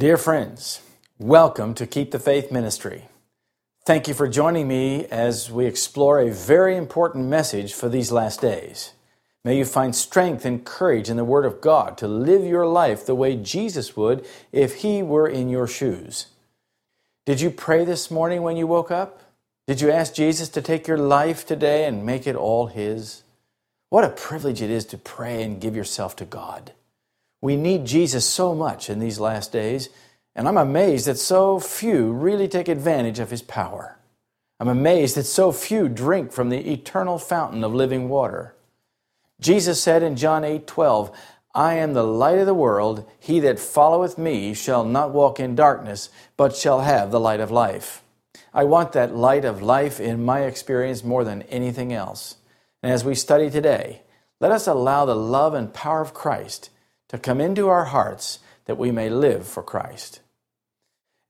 Dear friends, welcome to Keep the Faith Ministry. Thank you for joining me as we explore a very important message for these last days. May you find strength and courage in the Word of God to live your life the way Jesus would if He were in your shoes. Did you pray this morning when you woke up? Did you ask Jesus to take your life today and make it all His? What a privilege it is to pray and give yourself to God. We need Jesus so much in these last days, and I'm amazed that so few really take advantage of his power. I'm amazed that so few drink from the eternal fountain of living water. Jesus said in John 8 12, I am the light of the world. He that followeth me shall not walk in darkness, but shall have the light of life. I want that light of life in my experience more than anything else. And as we study today, let us allow the love and power of Christ to come into our hearts that we may live for Christ.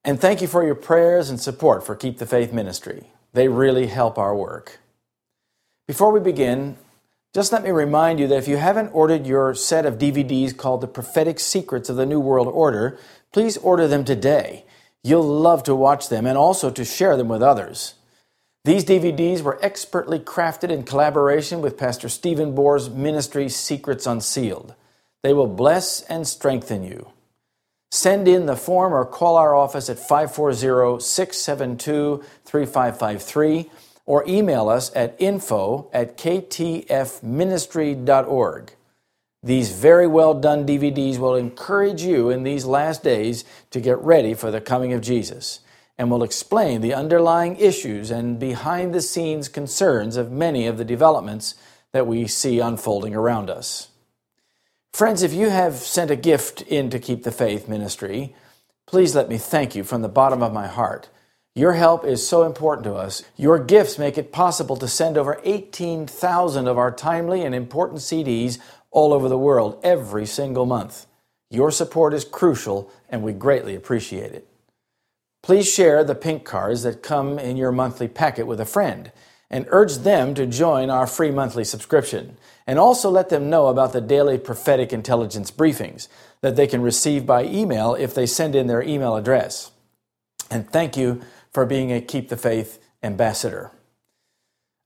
And thank you for your prayers and support for Keep the Faith Ministry. They really help our work. Before we begin, just let me remind you that if you haven't ordered your set of DVDs called The Prophetic Secrets of the New World Order, please order them today. You'll love to watch them and also to share them with others. These DVDs were expertly crafted in collaboration with Pastor Stephen Bohr's ministry Secrets Unsealed. They will bless and strengthen you. Send in the form or call our office at 540 672 3553 or email us at info at ktfministry.org. These very well done DVDs will encourage you in these last days to get ready for the coming of Jesus and will explain the underlying issues and behind the scenes concerns of many of the developments that we see unfolding around us. Friends, if you have sent a gift in to Keep the Faith ministry, please let me thank you from the bottom of my heart. Your help is so important to us. Your gifts make it possible to send over 18,000 of our timely and important CDs all over the world every single month. Your support is crucial, and we greatly appreciate it. Please share the pink cards that come in your monthly packet with a friend and urge them to join our free monthly subscription. And also let them know about the daily prophetic intelligence briefings that they can receive by email if they send in their email address. And thank you for being a Keep the Faith ambassador.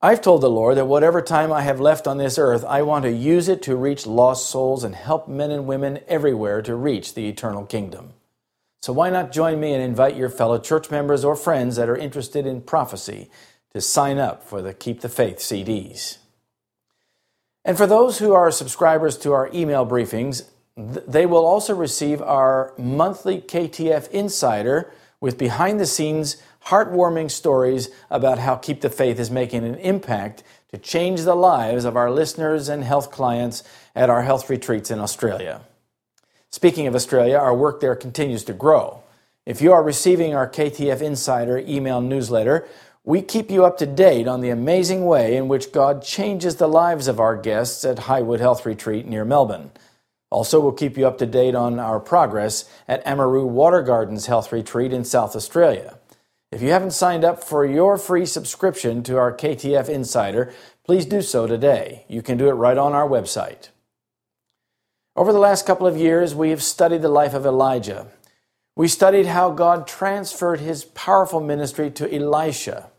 I've told the Lord that whatever time I have left on this earth, I want to use it to reach lost souls and help men and women everywhere to reach the eternal kingdom. So why not join me and invite your fellow church members or friends that are interested in prophecy to sign up for the Keep the Faith CDs. And for those who are subscribers to our email briefings, they will also receive our monthly KTF Insider with behind the scenes, heartwarming stories about how Keep the Faith is making an impact to change the lives of our listeners and health clients at our health retreats in Australia. Speaking of Australia, our work there continues to grow. If you are receiving our KTF Insider email newsletter, we keep you up to date on the amazing way in which God changes the lives of our guests at Highwood Health Retreat near Melbourne. Also, we'll keep you up to date on our progress at Amaroo Water Gardens Health Retreat in South Australia. If you haven't signed up for your free subscription to our KTF Insider, please do so today. You can do it right on our website. Over the last couple of years, we have studied the life of Elijah. We studied how God transferred his powerful ministry to Elisha.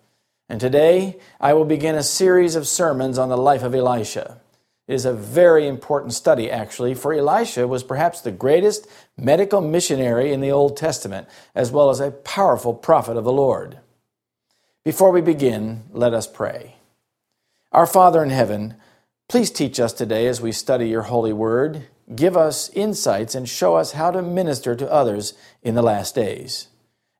And today I will begin a series of sermons on the life of Elisha. It is a very important study, actually, for Elisha was perhaps the greatest medical missionary in the Old Testament, as well as a powerful prophet of the Lord. Before we begin, let us pray. Our Father in heaven, please teach us today as we study your holy word. Give us insights and show us how to minister to others in the last days.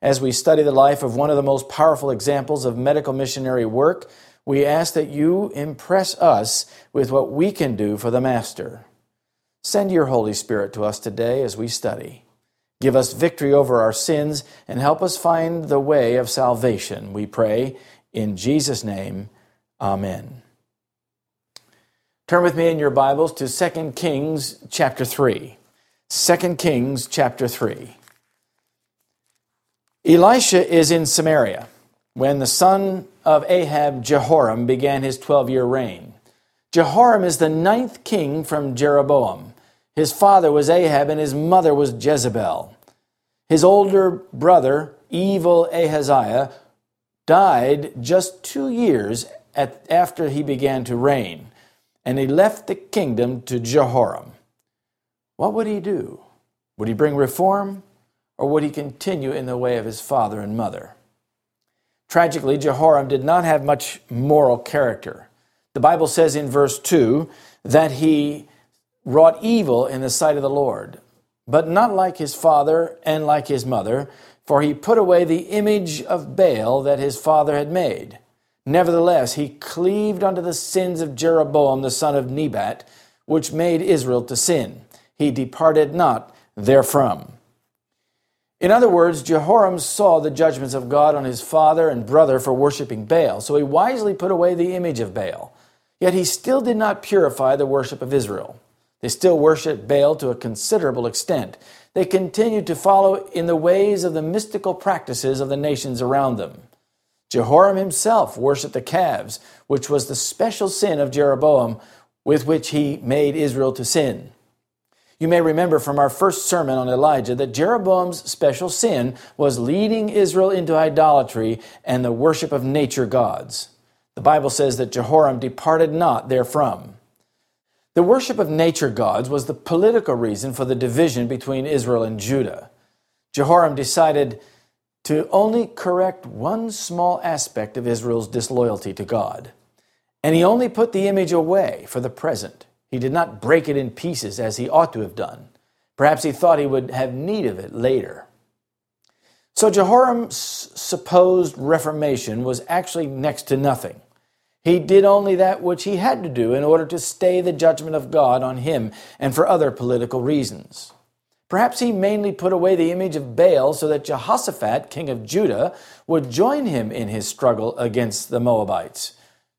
As we study the life of one of the most powerful examples of medical missionary work, we ask that you impress us with what we can do for the Master. Send your Holy Spirit to us today as we study. Give us victory over our sins and help us find the way of salvation, we pray. In Jesus' name, amen. Turn with me in your Bibles to 2 Kings chapter 3. 2 Kings chapter 3. Elisha is in Samaria when the son of Ahab, Jehoram, began his 12 year reign. Jehoram is the ninth king from Jeroboam. His father was Ahab and his mother was Jezebel. His older brother, evil Ahaziah, died just two years at, after he began to reign, and he left the kingdom to Jehoram. What would he do? Would he bring reform, or would he continue in the way of his father and mother? Tragically, Jehoram did not have much moral character. The Bible says in verse 2 that he wrought evil in the sight of the Lord, but not like his father and like his mother, for he put away the image of Baal that his father had made. Nevertheless, he cleaved unto the sins of Jeroboam the son of Nebat, which made Israel to sin. He departed not therefrom. In other words, Jehoram saw the judgments of God on his father and brother for worshiping Baal, so he wisely put away the image of Baal. Yet he still did not purify the worship of Israel. They still worshiped Baal to a considerable extent. They continued to follow in the ways of the mystical practices of the nations around them. Jehoram himself worshiped the calves, which was the special sin of Jeroboam with which he made Israel to sin. You may remember from our first sermon on Elijah that Jeroboam's special sin was leading Israel into idolatry and the worship of nature gods. The Bible says that Jehoram departed not therefrom. The worship of nature gods was the political reason for the division between Israel and Judah. Jehoram decided to only correct one small aspect of Israel's disloyalty to God. And he only put the image away for the present. He did not break it in pieces as he ought to have done. Perhaps he thought he would have need of it later. So Jehoram's supposed reformation was actually next to nothing. He did only that which he had to do in order to stay the judgment of God on him and for other political reasons. Perhaps he mainly put away the image of Baal so that Jehoshaphat, king of Judah, would join him in his struggle against the Moabites.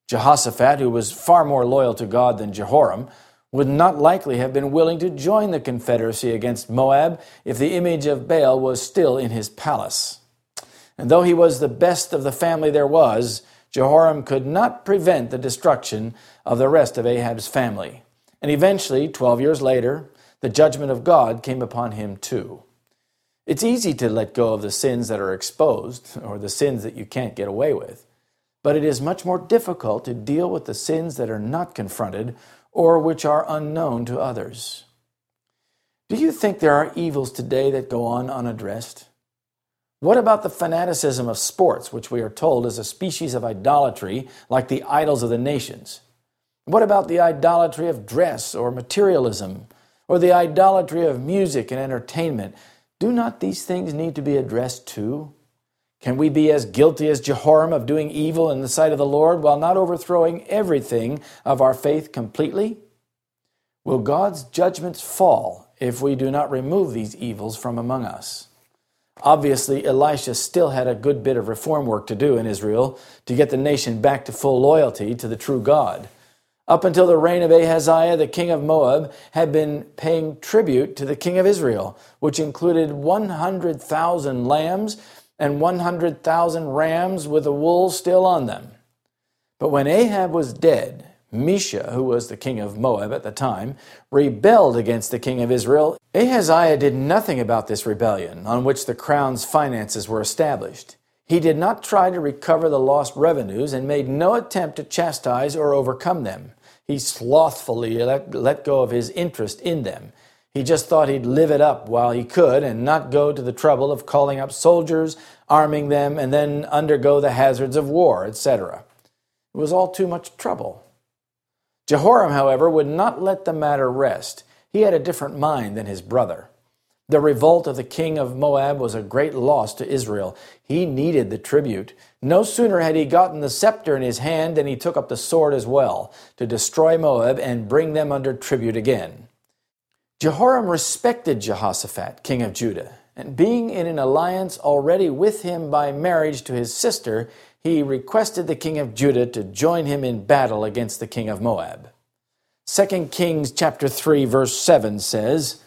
Jehoshaphat, who was far more loyal to God than Jehoram, would not likely have been willing to join the confederacy against Moab if the image of Baal was still in his palace. And though he was the best of the family there was, Jehoram could not prevent the destruction of the rest of Ahab's family. And eventually, 12 years later, the judgment of God came upon him too. It's easy to let go of the sins that are exposed or the sins that you can't get away with. But it is much more difficult to deal with the sins that are not confronted or which are unknown to others. Do you think there are evils today that go on unaddressed? What about the fanaticism of sports, which we are told is a species of idolatry like the idols of the nations? What about the idolatry of dress or materialism, or the idolatry of music and entertainment? Do not these things need to be addressed too? Can we be as guilty as Jehoram of doing evil in the sight of the Lord while not overthrowing everything of our faith completely? Will God's judgments fall if we do not remove these evils from among us? Obviously, Elisha still had a good bit of reform work to do in Israel to get the nation back to full loyalty to the true God. Up until the reign of Ahaziah, the king of Moab had been paying tribute to the king of Israel, which included 100,000 lambs and 100,000 rams with the wool still on them. But when Ahab was dead, Mesha, who was the king of Moab at the time, rebelled against the king of Israel. Ahaziah did nothing about this rebellion, on which the crown's finances were established. He did not try to recover the lost revenues and made no attempt to chastise or overcome them. He slothfully let, let go of his interest in them he just thought he'd live it up while he could and not go to the trouble of calling up soldiers, arming them, and then undergo the hazards of war, etc. It was all too much trouble. Jehoram, however, would not let the matter rest. He had a different mind than his brother. The revolt of the king of Moab was a great loss to Israel. He needed the tribute. No sooner had he gotten the scepter in his hand than he took up the sword as well to destroy Moab and bring them under tribute again. Jehoram respected Jehoshaphat, king of Judah, and being in an alliance already with him by marriage to his sister, he requested the king of Judah to join him in battle against the king of Moab. 2 Kings chapter 3 verse 7 says,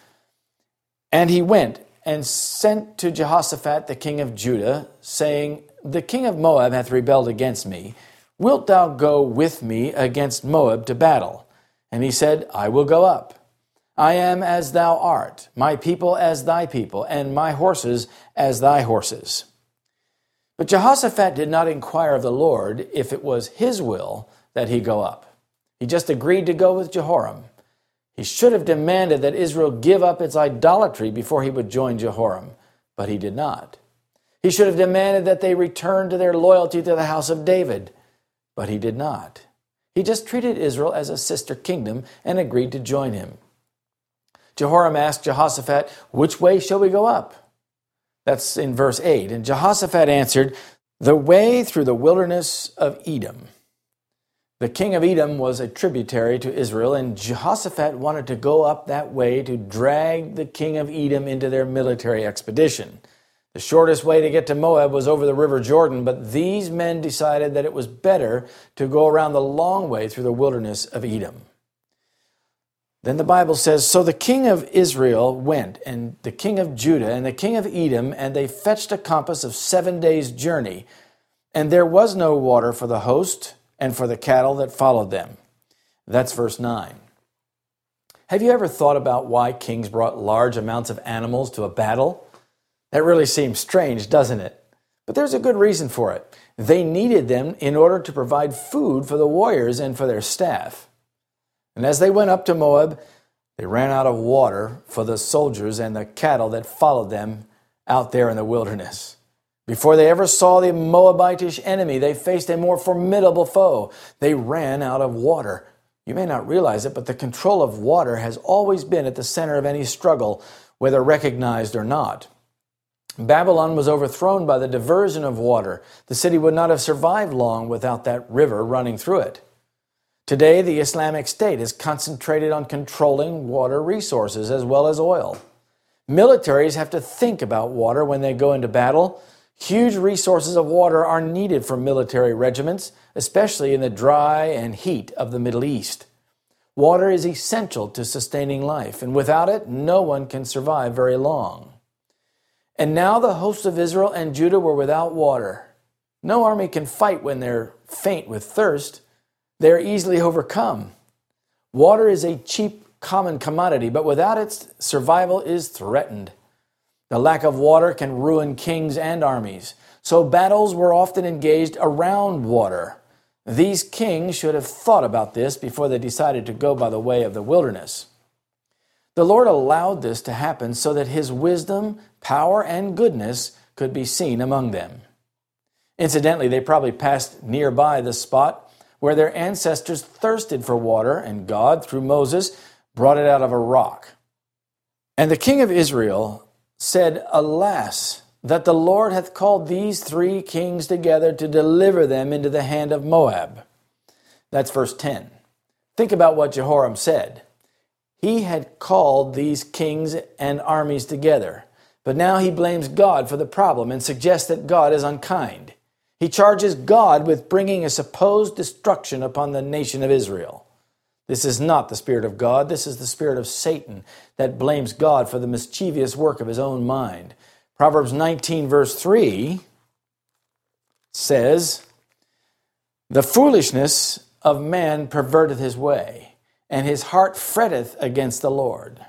And he went and sent to Jehoshaphat the king of Judah, saying, The king of Moab hath rebelled against me. Wilt thou go with me against Moab to battle? And he said, I will go up. I am as thou art, my people as thy people, and my horses as thy horses. But Jehoshaphat did not inquire of the Lord if it was his will that he go up. He just agreed to go with Jehoram. He should have demanded that Israel give up its idolatry before he would join Jehoram, but he did not. He should have demanded that they return to their loyalty to the house of David, but he did not. He just treated Israel as a sister kingdom and agreed to join him. Jehoram asked Jehoshaphat, Which way shall we go up? That's in verse 8. And Jehoshaphat answered, The way through the wilderness of Edom. The king of Edom was a tributary to Israel, and Jehoshaphat wanted to go up that way to drag the king of Edom into their military expedition. The shortest way to get to Moab was over the river Jordan, but these men decided that it was better to go around the long way through the wilderness of Edom. Then the Bible says So the king of Israel went, and the king of Judah, and the king of Edom, and they fetched a compass of seven days' journey. And there was no water for the host and for the cattle that followed them. That's verse 9. Have you ever thought about why kings brought large amounts of animals to a battle? That really seems strange, doesn't it? But there's a good reason for it. They needed them in order to provide food for the warriors and for their staff. And as they went up to Moab, they ran out of water for the soldiers and the cattle that followed them out there in the wilderness. Before they ever saw the Moabitish enemy, they faced a more formidable foe. They ran out of water. You may not realize it, but the control of water has always been at the center of any struggle, whether recognized or not. Babylon was overthrown by the diversion of water. The city would not have survived long without that river running through it. Today, the Islamic State is concentrated on controlling water resources as well as oil. Militaries have to think about water when they go into battle. Huge resources of water are needed for military regiments, especially in the dry and heat of the Middle East. Water is essential to sustaining life, and without it, no one can survive very long. And now the hosts of Israel and Judah were without water. No army can fight when they're faint with thirst they are easily overcome. Water is a cheap, common commodity, but without it, survival is threatened. The lack of water can ruin kings and armies. So battles were often engaged around water. These kings should have thought about this before they decided to go by the way of the wilderness. The Lord allowed this to happen so that his wisdom, power, and goodness could be seen among them. Incidentally, they probably passed nearby the spot where their ancestors thirsted for water, and God, through Moses, brought it out of a rock. And the king of Israel said, Alas, that the Lord hath called these three kings together to deliver them into the hand of Moab. That's verse 10. Think about what Jehoram said. He had called these kings and armies together, but now he blames God for the problem and suggests that God is unkind. He charges God with bringing a supposed destruction upon the nation of Israel. This is not the Spirit of God. This is the Spirit of Satan that blames God for the mischievous work of his own mind. Proverbs 19, verse 3 says, The foolishness of man perverteth his way, and his heart fretteth against the Lord.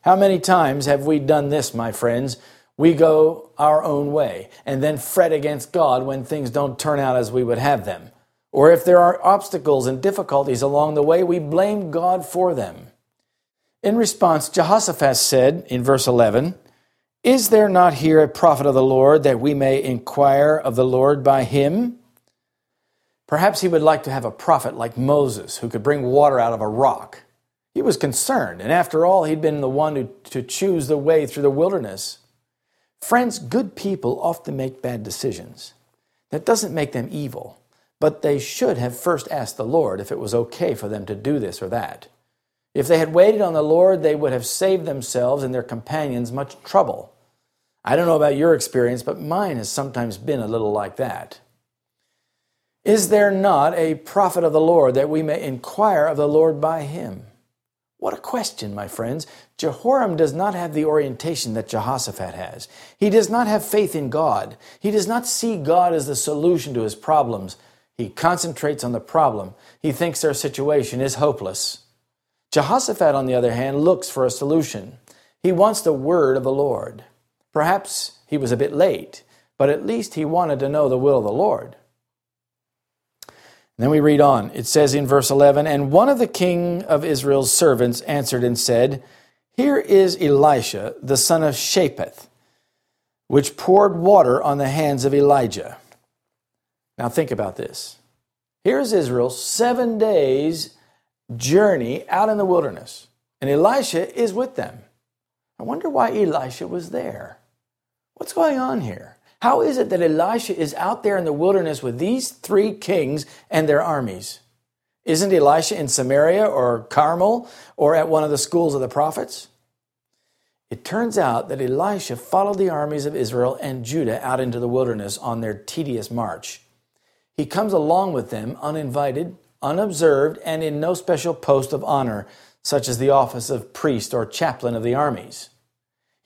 How many times have we done this, my friends? We go our own way and then fret against God when things don't turn out as we would have them. Or if there are obstacles and difficulties along the way, we blame God for them. In response, Jehoshaphat said in verse 11, Is there not here a prophet of the Lord that we may inquire of the Lord by him? Perhaps he would like to have a prophet like Moses who could bring water out of a rock. He was concerned, and after all, he'd been the one to, to choose the way through the wilderness. Friends, good people often make bad decisions. That doesn't make them evil, but they should have first asked the Lord if it was okay for them to do this or that. If they had waited on the Lord, they would have saved themselves and their companions much trouble. I don't know about your experience, but mine has sometimes been a little like that. Is there not a prophet of the Lord that we may inquire of the Lord by him? What a question, my friends. Jehoram does not have the orientation that Jehoshaphat has. He does not have faith in God. He does not see God as the solution to his problems. He concentrates on the problem. He thinks their situation is hopeless. Jehoshaphat, on the other hand, looks for a solution. He wants the word of the Lord. Perhaps he was a bit late, but at least he wanted to know the will of the Lord. Then we read on. It says in verse 11 And one of the king of Israel's servants answered and said, Here is Elisha, the son of Shaphat, which poured water on the hands of Elijah. Now think about this. Here's Israel, seven days journey out in the wilderness, and Elisha is with them. I wonder why Elisha was there. What's going on here? How is it that Elisha is out there in the wilderness with these three kings and their armies? Isn't Elisha in Samaria or Carmel or at one of the schools of the prophets? It turns out that Elisha followed the armies of Israel and Judah out into the wilderness on their tedious march. He comes along with them uninvited, unobserved, and in no special post of honor, such as the office of priest or chaplain of the armies.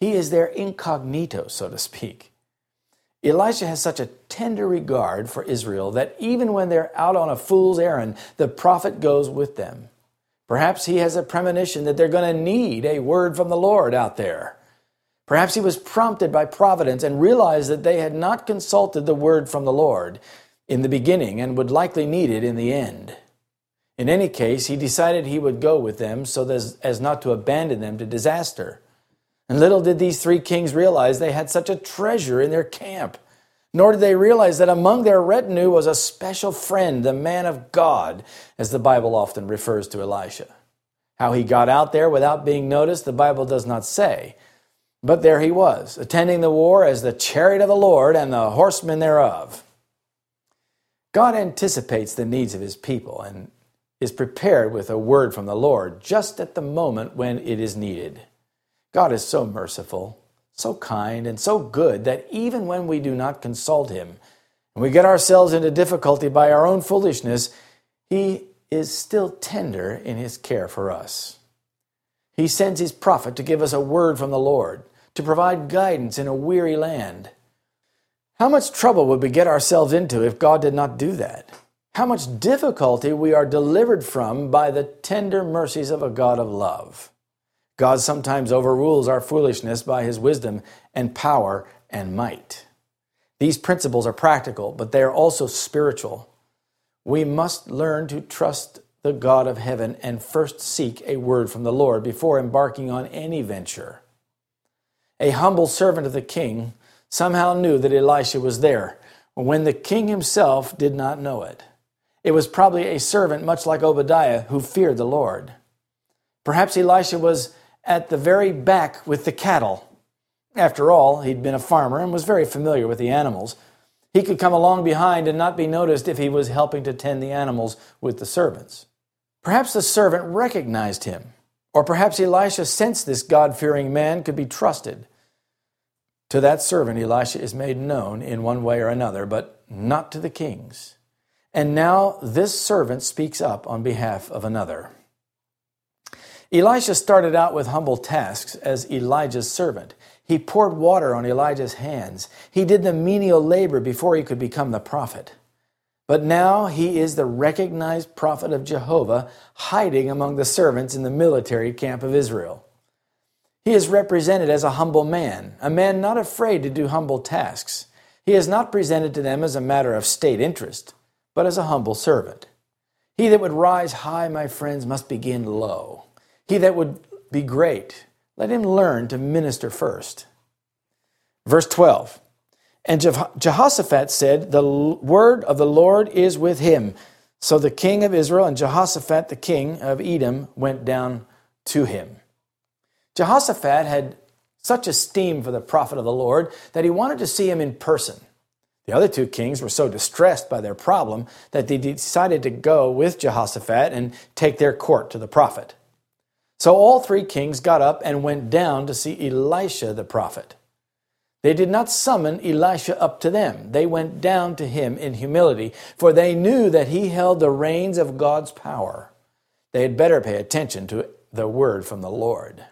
He is their incognito, so to speak. Elisha has such a tender regard for Israel that even when they're out on a fool's errand, the prophet goes with them. Perhaps he has a premonition that they're going to need a word from the Lord out there. Perhaps he was prompted by providence and realized that they had not consulted the word from the Lord in the beginning and would likely need it in the end. In any case, he decided he would go with them so as not to abandon them to disaster. And little did these three kings realize they had such a treasure in their camp. Nor did they realize that among their retinue was a special friend, the man of God, as the Bible often refers to Elisha. How he got out there without being noticed, the Bible does not say. But there he was, attending the war as the chariot of the Lord and the horsemen thereof. God anticipates the needs of his people and is prepared with a word from the Lord just at the moment when it is needed. God is so merciful, so kind, and so good that even when we do not consult Him and we get ourselves into difficulty by our own foolishness, He is still tender in His care for us. He sends His prophet to give us a word from the Lord, to provide guidance in a weary land. How much trouble would we get ourselves into if God did not do that? How much difficulty we are delivered from by the tender mercies of a God of love. God sometimes overrules our foolishness by his wisdom and power and might. These principles are practical, but they are also spiritual. We must learn to trust the God of heaven and first seek a word from the Lord before embarking on any venture. A humble servant of the king somehow knew that Elisha was there when the king himself did not know it. It was probably a servant much like Obadiah who feared the Lord. Perhaps Elisha was at the very back with the cattle. After all, he'd been a farmer and was very familiar with the animals. He could come along behind and not be noticed if he was helping to tend the animals with the servants. Perhaps the servant recognized him, or perhaps Elisha sensed this God fearing man could be trusted. To that servant, Elisha is made known in one way or another, but not to the kings. And now this servant speaks up on behalf of another. Elisha started out with humble tasks as Elijah's servant. He poured water on Elijah's hands. He did the menial labor before he could become the prophet. But now he is the recognized prophet of Jehovah, hiding among the servants in the military camp of Israel. He is represented as a humble man, a man not afraid to do humble tasks. He is not presented to them as a matter of state interest, but as a humble servant. He that would rise high, my friends, must begin low. He that would be great, let him learn to minister first. Verse 12 And Jehoshaphat said, The word of the Lord is with him. So the king of Israel and Jehoshaphat, the king of Edom, went down to him. Jehoshaphat had such esteem for the prophet of the Lord that he wanted to see him in person. The other two kings were so distressed by their problem that they decided to go with Jehoshaphat and take their court to the prophet. So all three kings got up and went down to see Elisha the prophet. They did not summon Elisha up to them. They went down to him in humility, for they knew that he held the reins of God's power. They had better pay attention to the word from the Lord.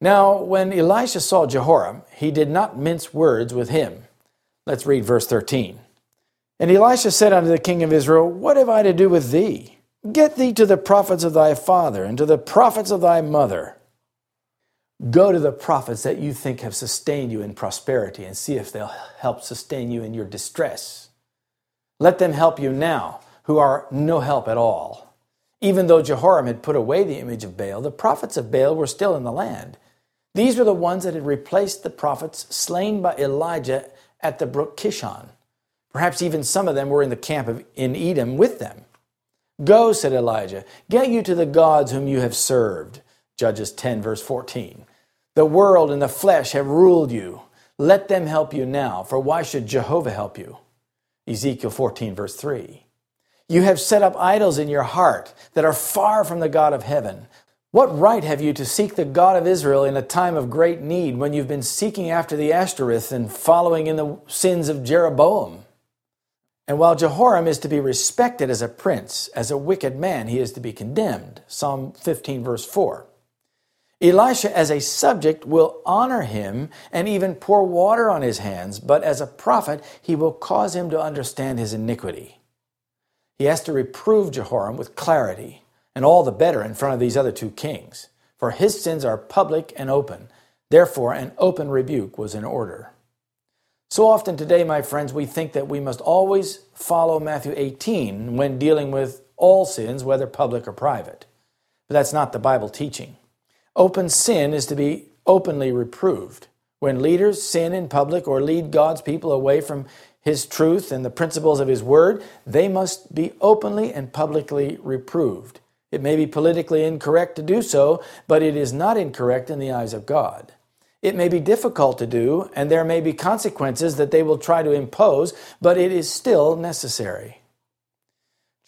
Now, when Elisha saw Jehoram, he did not mince words with him. Let's read verse 13. And Elisha said unto the king of Israel, What have I to do with thee? Get thee to the prophets of thy father and to the prophets of thy mother. Go to the prophets that you think have sustained you in prosperity and see if they'll help sustain you in your distress. Let them help you now, who are no help at all. Even though Jehoram had put away the image of Baal, the prophets of Baal were still in the land. These were the ones that had replaced the prophets slain by Elijah at the brook Kishon. Perhaps even some of them were in the camp of, in Edom with them. Go, said Elijah, get you to the gods whom you have served. Judges 10, verse 14. The world and the flesh have ruled you. Let them help you now, for why should Jehovah help you? Ezekiel 14, verse 3. You have set up idols in your heart that are far from the God of heaven. What right have you to seek the God of Israel in a time of great need when you've been seeking after the Ashtoreth and following in the sins of Jeroboam? And while Jehoram is to be respected as a prince, as a wicked man, he is to be condemned. Psalm 15, verse 4. Elisha, as a subject, will honor him and even pour water on his hands, but as a prophet, he will cause him to understand his iniquity. He has to reprove Jehoram with clarity, and all the better in front of these other two kings, for his sins are public and open. Therefore, an open rebuke was in order. So often today, my friends, we think that we must always follow Matthew 18 when dealing with all sins, whether public or private. But that's not the Bible teaching. Open sin is to be openly reproved. When leaders sin in public or lead God's people away from His truth and the principles of His Word, they must be openly and publicly reproved. It may be politically incorrect to do so, but it is not incorrect in the eyes of God. It may be difficult to do, and there may be consequences that they will try to impose, but it is still necessary.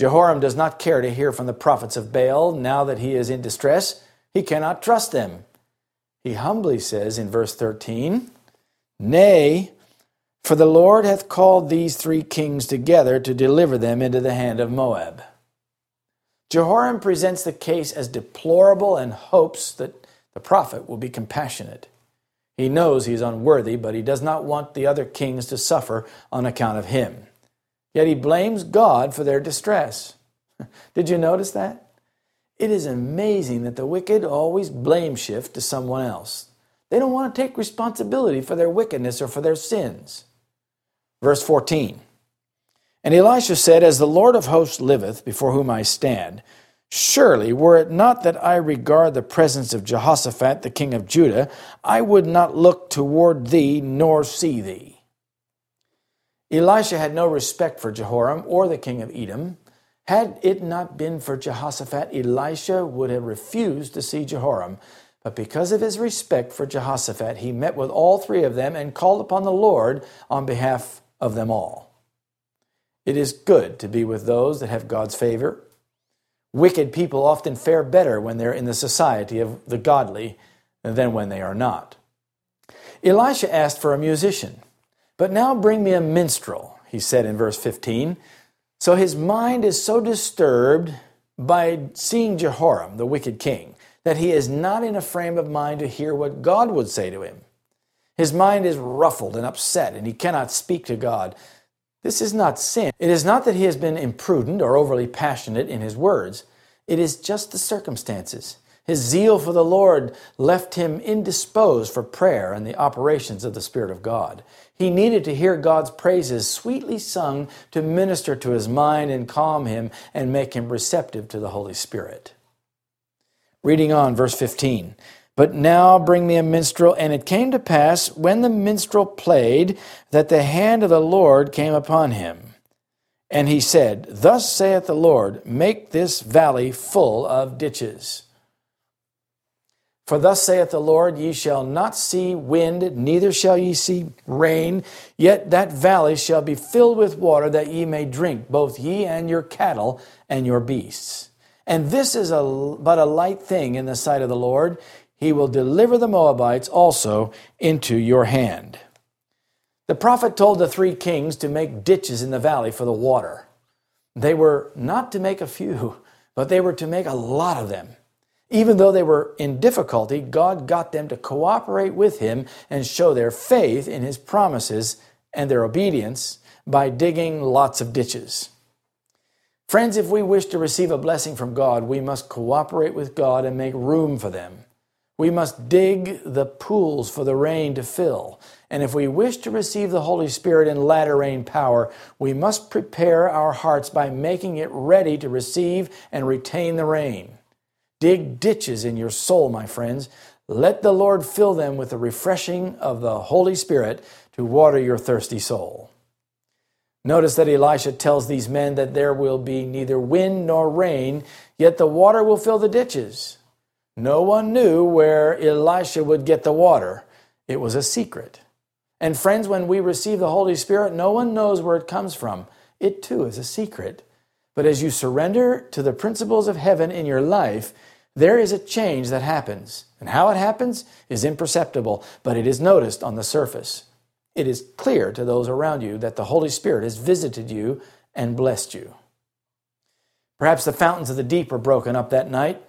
Jehoram does not care to hear from the prophets of Baal now that he is in distress. He cannot trust them. He humbly says in verse 13, Nay, for the Lord hath called these three kings together to deliver them into the hand of Moab. Jehoram presents the case as deplorable and hopes that the prophet will be compassionate. He knows he's unworthy, but he does not want the other kings to suffer on account of him. Yet he blames God for their distress. Did you notice that? It is amazing that the wicked always blame shift to someone else. They don't want to take responsibility for their wickedness or for their sins. Verse 14 And Elisha said, As the Lord of hosts liveth, before whom I stand, Surely, were it not that I regard the presence of Jehoshaphat, the king of Judah, I would not look toward thee nor see thee. Elisha had no respect for Jehoram or the king of Edom. Had it not been for Jehoshaphat, Elisha would have refused to see Jehoram. But because of his respect for Jehoshaphat, he met with all three of them and called upon the Lord on behalf of them all. It is good to be with those that have God's favor Wicked people often fare better when they're in the society of the godly than when they are not. Elisha asked for a musician, but now bring me a minstrel, he said in verse 15. So his mind is so disturbed by seeing Jehoram, the wicked king, that he is not in a frame of mind to hear what God would say to him. His mind is ruffled and upset, and he cannot speak to God. This is not sin. It is not that he has been imprudent or overly passionate in his words. It is just the circumstances. His zeal for the Lord left him indisposed for prayer and the operations of the Spirit of God. He needed to hear God's praises sweetly sung to minister to his mind and calm him and make him receptive to the Holy Spirit. Reading on, verse 15. But now bring me a minstrel. And it came to pass, when the minstrel played, that the hand of the Lord came upon him. And he said, Thus saith the Lord, make this valley full of ditches. For thus saith the Lord, Ye shall not see wind, neither shall ye see rain, yet that valley shall be filled with water, that ye may drink, both ye and your cattle and your beasts. And this is a, but a light thing in the sight of the Lord. He will deliver the Moabites also into your hand. The prophet told the three kings to make ditches in the valley for the water. They were not to make a few, but they were to make a lot of them. Even though they were in difficulty, God got them to cooperate with Him and show their faith in His promises and their obedience by digging lots of ditches. Friends, if we wish to receive a blessing from God, we must cooperate with God and make room for them. We must dig the pools for the rain to fill. And if we wish to receive the Holy Spirit in latter rain power, we must prepare our hearts by making it ready to receive and retain the rain. Dig ditches in your soul, my friends. Let the Lord fill them with the refreshing of the Holy Spirit to water your thirsty soul. Notice that Elisha tells these men that there will be neither wind nor rain, yet the water will fill the ditches. No one knew where Elisha would get the water. It was a secret. And friends, when we receive the Holy Spirit, no one knows where it comes from. It too is a secret. But as you surrender to the principles of heaven in your life, there is a change that happens. And how it happens is imperceptible, but it is noticed on the surface. It is clear to those around you that the Holy Spirit has visited you and blessed you. Perhaps the fountains of the deep were broken up that night.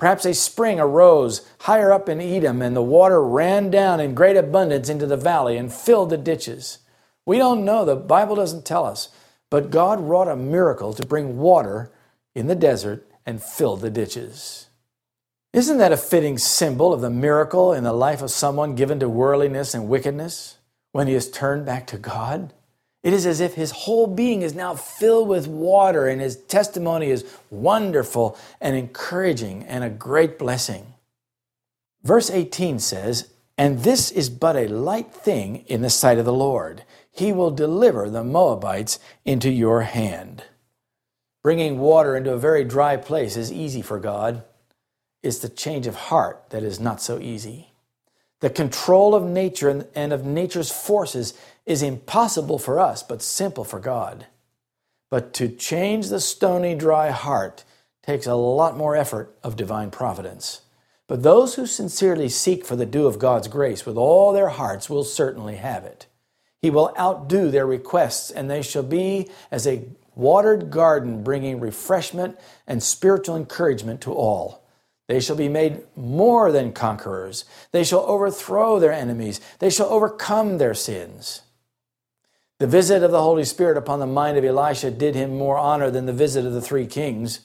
Perhaps a spring arose higher up in Edom, and the water ran down in great abundance into the valley and filled the ditches. We don't know, the Bible doesn't tell us, but God wrought a miracle to bring water in the desert and fill the ditches. Isn't that a fitting symbol of the miracle in the life of someone given to worldliness and wickedness when he is turned back to God? It is as if his whole being is now filled with water, and his testimony is wonderful and encouraging and a great blessing. Verse 18 says, And this is but a light thing in the sight of the Lord. He will deliver the Moabites into your hand. Bringing water into a very dry place is easy for God. It's the change of heart that is not so easy. The control of nature and of nature's forces is impossible for us, but simple for God. But to change the stony, dry heart takes a lot more effort of divine providence. But those who sincerely seek for the dew of God's grace with all their hearts will certainly have it. He will outdo their requests, and they shall be as a watered garden bringing refreshment and spiritual encouragement to all. They shall be made more than conquerors. They shall overthrow their enemies. They shall overcome their sins. The visit of the Holy Spirit upon the mind of Elisha did him more honor than the visit of the three kings.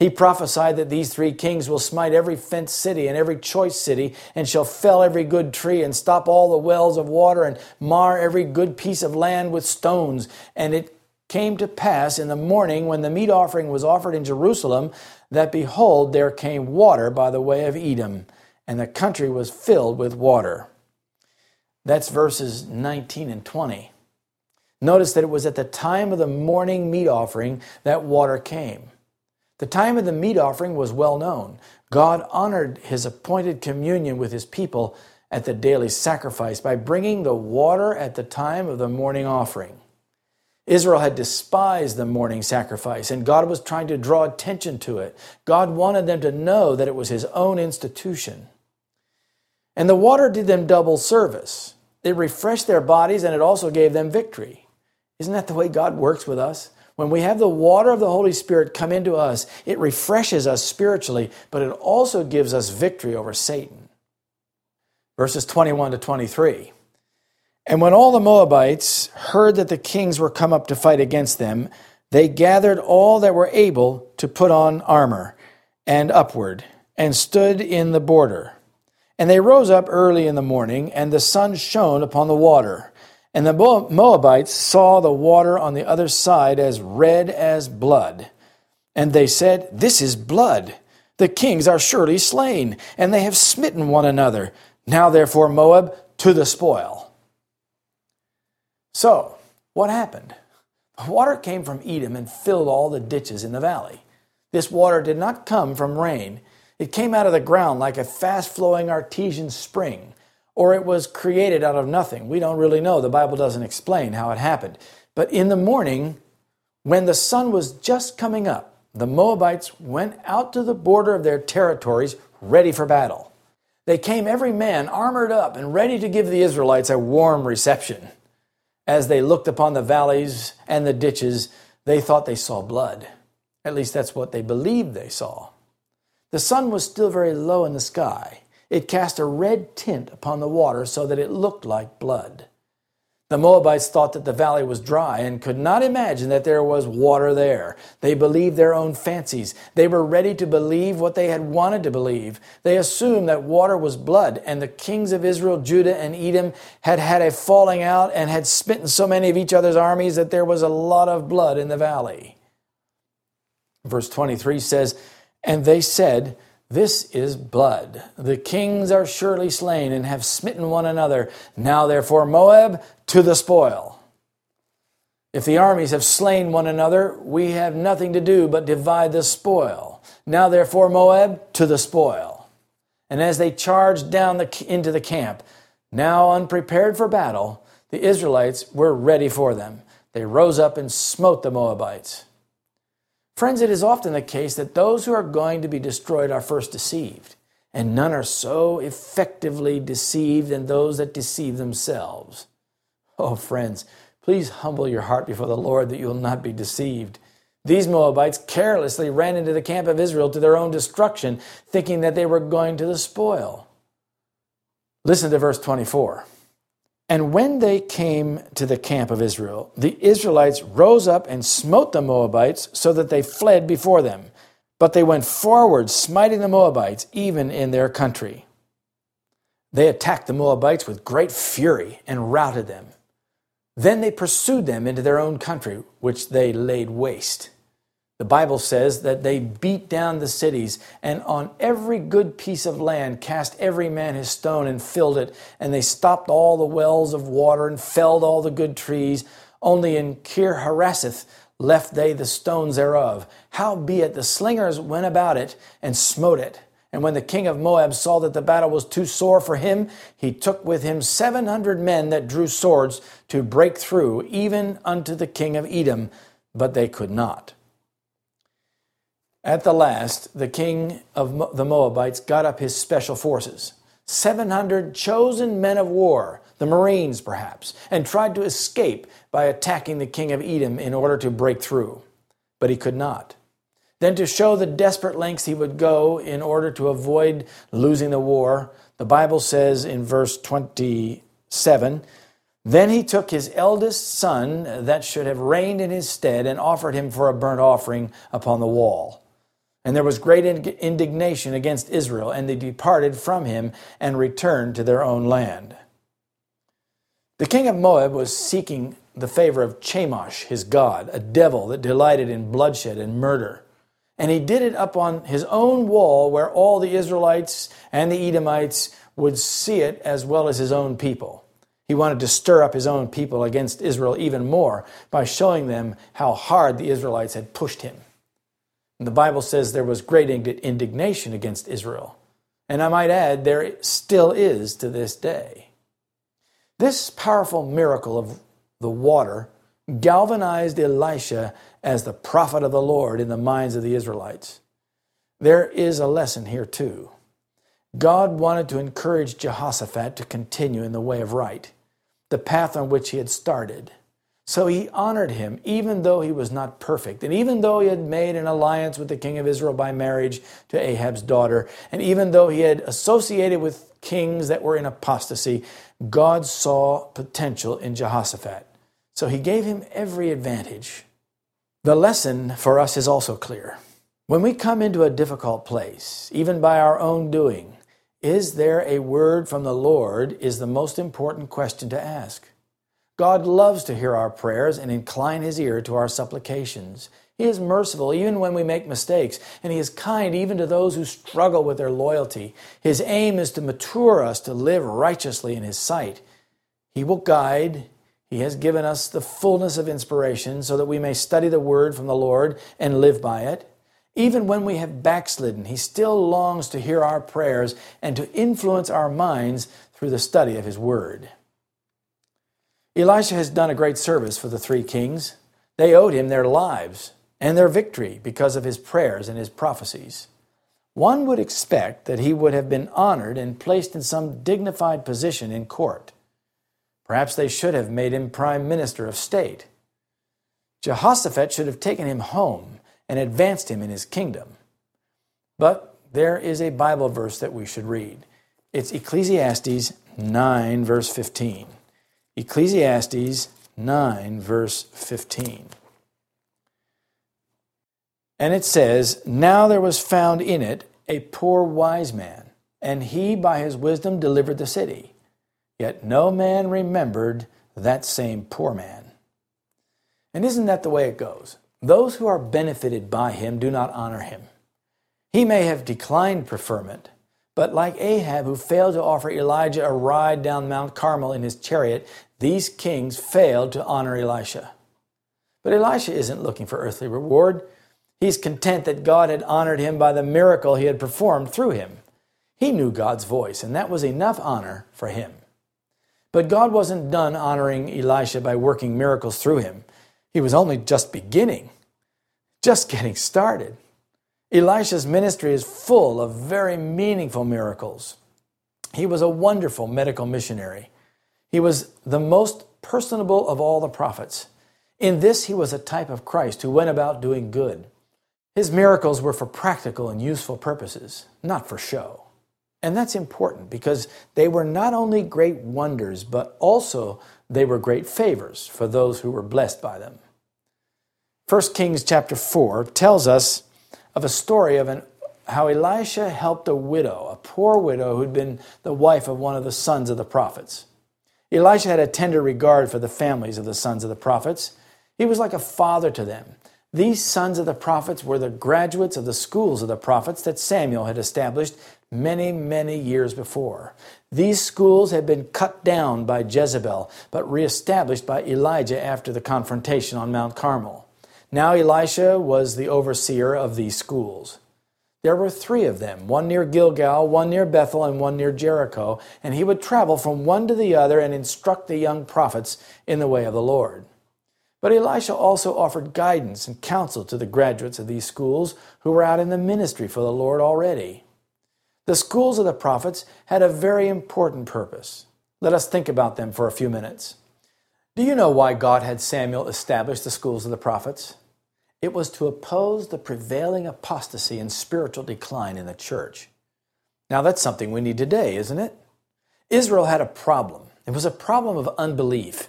He prophesied that these three kings will smite every fenced city and every choice city, and shall fell every good tree, and stop all the wells of water, and mar every good piece of land with stones. And it came to pass in the morning when the meat offering was offered in Jerusalem that behold, there came water by the way of Edom, and the country was filled with water. That's verses 19 and 20. Notice that it was at the time of the morning meat offering that water came. The time of the meat offering was well known. God honored his appointed communion with his people at the daily sacrifice by bringing the water at the time of the morning offering. Israel had despised the morning sacrifice, and God was trying to draw attention to it. God wanted them to know that it was His own institution. And the water did them double service. It refreshed their bodies and it also gave them victory. Isn't that the way God works with us? When we have the water of the Holy Spirit come into us, it refreshes us spiritually, but it also gives us victory over Satan. Verses 21 to 23. And when all the Moabites heard that the kings were come up to fight against them, they gathered all that were able to put on armor and upward, and stood in the border. And they rose up early in the morning, and the sun shone upon the water. And the Moabites saw the water on the other side as red as blood. And they said, This is blood. The kings are surely slain, and they have smitten one another. Now therefore, Moab, to the spoil. So, what happened? Water came from Edom and filled all the ditches in the valley. This water did not come from rain. It came out of the ground like a fast flowing artesian spring, or it was created out of nothing. We don't really know. The Bible doesn't explain how it happened. But in the morning, when the sun was just coming up, the Moabites went out to the border of their territories ready for battle. They came every man armored up and ready to give the Israelites a warm reception. As they looked upon the valleys and the ditches, they thought they saw blood. At least that's what they believed they saw. The sun was still very low in the sky. It cast a red tint upon the water so that it looked like blood. The Moabites thought that the valley was dry and could not imagine that there was water there. They believed their own fancies. They were ready to believe what they had wanted to believe. They assumed that water was blood, and the kings of Israel, Judah, and Edom had had a falling out and had smitten so many of each other's armies that there was a lot of blood in the valley. Verse 23 says, And they said, this is blood. The kings are surely slain and have smitten one another. Now, therefore, Moab, to the spoil. If the armies have slain one another, we have nothing to do but divide the spoil. Now, therefore, Moab, to the spoil. And as they charged down the, into the camp, now unprepared for battle, the Israelites were ready for them. They rose up and smote the Moabites. Friends, it is often the case that those who are going to be destroyed are first deceived, and none are so effectively deceived than those that deceive themselves. Oh, friends, please humble your heart before the Lord that you will not be deceived. These Moabites carelessly ran into the camp of Israel to their own destruction, thinking that they were going to the spoil. Listen to verse 24. And when they came to the camp of Israel, the Israelites rose up and smote the Moabites so that they fled before them. But they went forward, smiting the Moabites, even in their country. They attacked the Moabites with great fury and routed them. Then they pursued them into their own country, which they laid waste. The Bible says that they beat down the cities, and on every good piece of land cast every man his stone and filled it, and they stopped all the wells of water and felled all the good trees. Only in Kir Hareseth left they the stones thereof. Howbeit the slingers went about it and smote it. And when the king of Moab saw that the battle was too sore for him, he took with him seven hundred men that drew swords to break through, even unto the king of Edom, but they could not. At the last, the king of the Moabites got up his special forces, 700 chosen men of war, the Marines perhaps, and tried to escape by attacking the king of Edom in order to break through. But he could not. Then, to show the desperate lengths he would go in order to avoid losing the war, the Bible says in verse 27 Then he took his eldest son that should have reigned in his stead and offered him for a burnt offering upon the wall. And there was great indignation against Israel, and they departed from him and returned to their own land. The king of Moab was seeking the favor of Chemosh, his god, a devil that delighted in bloodshed and murder. And he did it up on his own wall where all the Israelites and the Edomites would see it as well as his own people. He wanted to stir up his own people against Israel even more by showing them how hard the Israelites had pushed him. And the Bible says there was great indignation against Israel. And I might add, there still is to this day. This powerful miracle of the water galvanized Elisha as the prophet of the Lord in the minds of the Israelites. There is a lesson here, too. God wanted to encourage Jehoshaphat to continue in the way of right, the path on which he had started. So he honored him, even though he was not perfect, and even though he had made an alliance with the king of Israel by marriage to Ahab's daughter, and even though he had associated with kings that were in apostasy, God saw potential in Jehoshaphat. So he gave him every advantage. The lesson for us is also clear. When we come into a difficult place, even by our own doing, is there a word from the Lord is the most important question to ask. God loves to hear our prayers and incline his ear to our supplications. He is merciful even when we make mistakes, and he is kind even to those who struggle with their loyalty. His aim is to mature us to live righteously in his sight. He will guide. He has given us the fullness of inspiration so that we may study the word from the Lord and live by it. Even when we have backslidden, he still longs to hear our prayers and to influence our minds through the study of his word. Elisha has done a great service for the three kings. They owed him their lives. and their victory because of his prayers and his prophecies. One would expect that he would have been honored and placed in some dignified position in court. Perhaps they should have made him prime minister of state. Jehoshaphat should have taken him home and advanced him in his kingdom. But there is a Bible verse that we should read. It's Ecclesiastes 9, verse 15. Ecclesiastes 9, verse 15. And it says, Now there was found in it a poor wise man, and he by his wisdom delivered the city. Yet no man remembered that same poor man. And isn't that the way it goes? Those who are benefited by him do not honor him. He may have declined preferment, but like Ahab, who failed to offer Elijah a ride down Mount Carmel in his chariot, these kings failed to honor Elisha. But Elisha isn't looking for earthly reward. He's content that God had honored him by the miracle he had performed through him. He knew God's voice, and that was enough honor for him. But God wasn't done honoring Elisha by working miracles through him. He was only just beginning, just getting started. Elisha's ministry is full of very meaningful miracles. He was a wonderful medical missionary. He was the most personable of all the prophets. In this, he was a type of Christ who went about doing good. His miracles were for practical and useful purposes, not for show. And that's important because they were not only great wonders, but also they were great favors for those who were blessed by them. 1 Kings chapter 4 tells us of a story of an, how Elisha helped a widow, a poor widow who'd been the wife of one of the sons of the prophets. Elisha had a tender regard for the families of the sons of the prophets. He was like a father to them. These sons of the prophets were the graduates of the schools of the prophets that Samuel had established many, many years before. These schools had been cut down by Jezebel, but reestablished by Elijah after the confrontation on Mount Carmel. Now Elisha was the overseer of these schools. There were three of them, one near Gilgal, one near Bethel, and one near Jericho, and he would travel from one to the other and instruct the young prophets in the way of the Lord. But Elisha also offered guidance and counsel to the graduates of these schools who were out in the ministry for the Lord already. The schools of the prophets had a very important purpose. Let us think about them for a few minutes. Do you know why God had Samuel establish the schools of the prophets? It was to oppose the prevailing apostasy and spiritual decline in the church. Now, that's something we need today, isn't it? Israel had a problem. It was a problem of unbelief.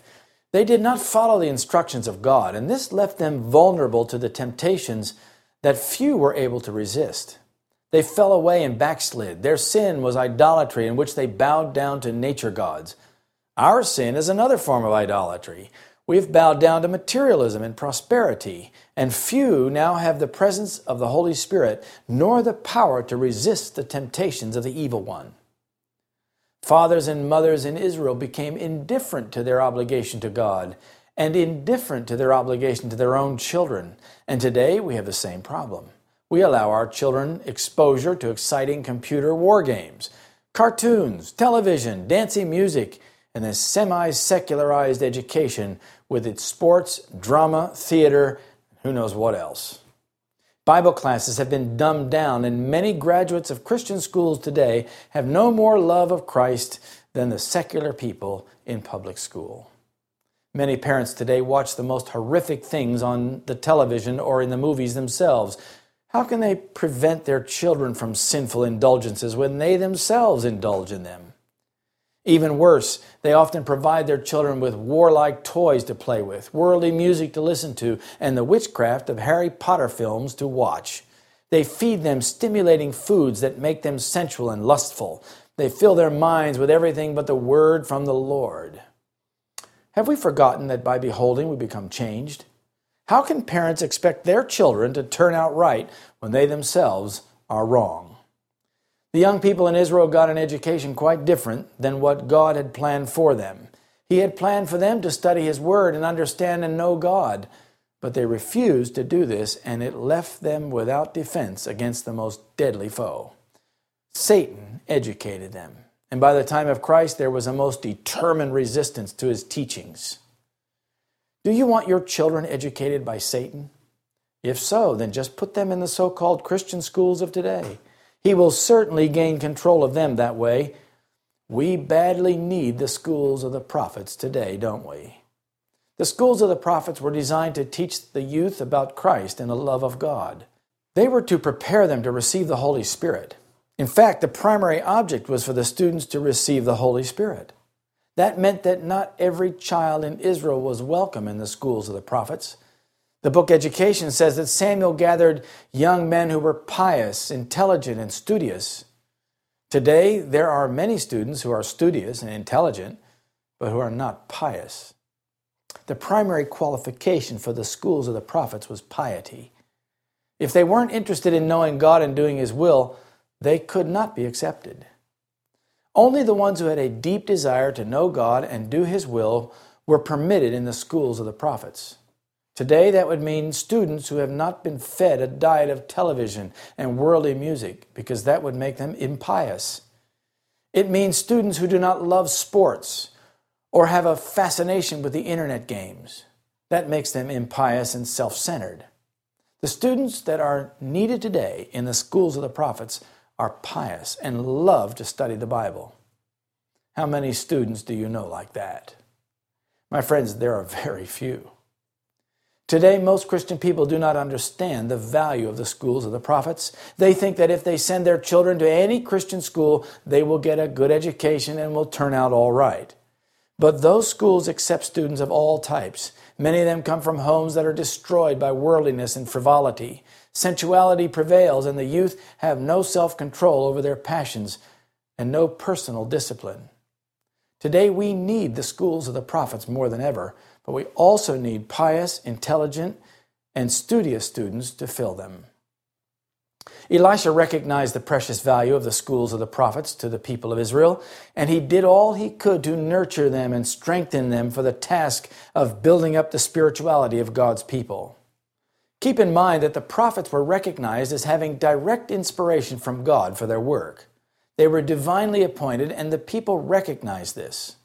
They did not follow the instructions of God, and this left them vulnerable to the temptations that few were able to resist. They fell away and backslid. Their sin was idolatry, in which they bowed down to nature gods. Our sin is another form of idolatry. We've bowed down to materialism and prosperity, and few now have the presence of the Holy Spirit, nor the power to resist the temptations of the evil one. Fathers and mothers in Israel became indifferent to their obligation to God and indifferent to their obligation to their own children. And today we have the same problem. We allow our children exposure to exciting computer war games, cartoons, television, dancing music, and a semi secularized education with its sports, drama, theater, who knows what else. Bible classes have been dumbed down, and many graduates of Christian schools today have no more love of Christ than the secular people in public school. Many parents today watch the most horrific things on the television or in the movies themselves. How can they prevent their children from sinful indulgences when they themselves indulge in them? Even worse, they often provide their children with warlike toys to play with, worldly music to listen to, and the witchcraft of Harry Potter films to watch. They feed them stimulating foods that make them sensual and lustful. They fill their minds with everything but the word from the Lord. Have we forgotten that by beholding we become changed? How can parents expect their children to turn out right when they themselves are wrong? The young people in Israel got an education quite different than what God had planned for them. He had planned for them to study His Word and understand and know God, but they refused to do this, and it left them without defense against the most deadly foe. Satan educated them, and by the time of Christ, there was a most determined resistance to his teachings. Do you want your children educated by Satan? If so, then just put them in the so called Christian schools of today. He will certainly gain control of them that way. We badly need the schools of the prophets today, don't we? The schools of the prophets were designed to teach the youth about Christ and the love of God. They were to prepare them to receive the Holy Spirit. In fact, the primary object was for the students to receive the Holy Spirit. That meant that not every child in Israel was welcome in the schools of the prophets. The book Education says that Samuel gathered young men who were pious, intelligent, and studious. Today, there are many students who are studious and intelligent, but who are not pious. The primary qualification for the schools of the prophets was piety. If they weren't interested in knowing God and doing His will, they could not be accepted. Only the ones who had a deep desire to know God and do His will were permitted in the schools of the prophets. Today, that would mean students who have not been fed a diet of television and worldly music, because that would make them impious. It means students who do not love sports or have a fascination with the internet games. That makes them impious and self centered. The students that are needed today in the schools of the prophets are pious and love to study the Bible. How many students do you know like that? My friends, there are very few. Today, most Christian people do not understand the value of the schools of the prophets. They think that if they send their children to any Christian school, they will get a good education and will turn out all right. But those schools accept students of all types. Many of them come from homes that are destroyed by worldliness and frivolity. Sensuality prevails, and the youth have no self control over their passions and no personal discipline. Today, we need the schools of the prophets more than ever but we also need pious, intelligent, and studious students to fill them. Elisha recognized the precious value of the schools of the prophets to the people of Israel, and he did all he could to nurture them and strengthen them for the task of building up the spirituality of God's people. Keep in mind that the prophets were recognized as having direct inspiration from God for their work. They were divinely appointed, and the people recognized this.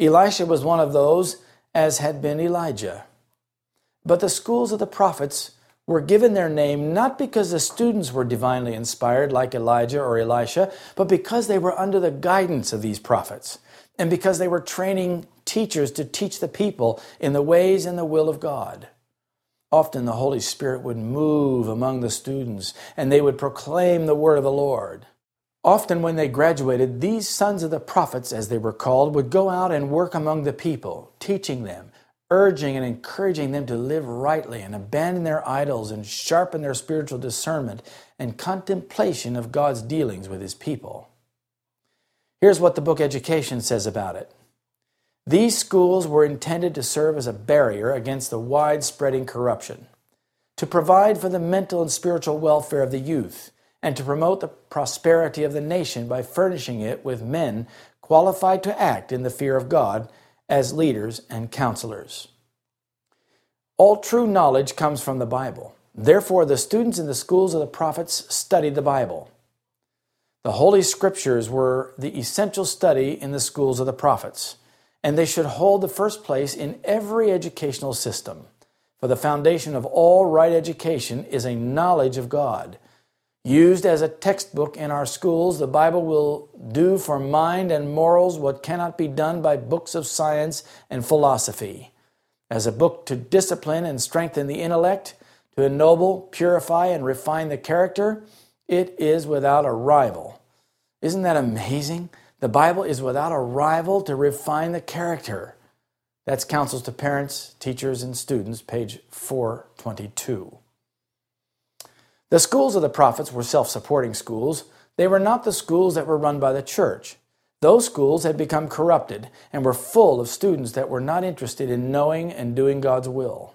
Elisha was one of those as had been Elijah. But the schools of the prophets were given their name not because the students were divinely inspired like Elijah or Elisha, but because they were under the guidance of these prophets and because they were training teachers to teach the people in the ways and the will of God. Often the Holy Spirit would move among the students and they would proclaim the word of the Lord. Often, when they graduated, these sons of the prophets, as they were called, would go out and work among the people, teaching them, urging and encouraging them to live rightly and abandon their idols and sharpen their spiritual discernment and contemplation of God's dealings with his people. Here's what the book Education says about it. These schools were intended to serve as a barrier against the widespreading corruption, to provide for the mental and spiritual welfare of the youth, and to promote the prosperity of the nation by furnishing it with men qualified to act in the fear of God as leaders and counselors. All true knowledge comes from the Bible. Therefore, the students in the schools of the prophets studied the Bible. The Holy Scriptures were the essential study in the schools of the prophets, and they should hold the first place in every educational system. For the foundation of all right education is a knowledge of God Used as a textbook in our schools, the Bible will do for mind and morals what cannot be done by books of science and philosophy. As a book to discipline and strengthen the intellect, to ennoble, purify, and refine the character, it is without a rival. Isn't that amazing? The Bible is without a rival to refine the character. That's Counsels to Parents, Teachers, and Students, page 422. The schools of the prophets were self supporting schools. They were not the schools that were run by the church. Those schools had become corrupted and were full of students that were not interested in knowing and doing God's will.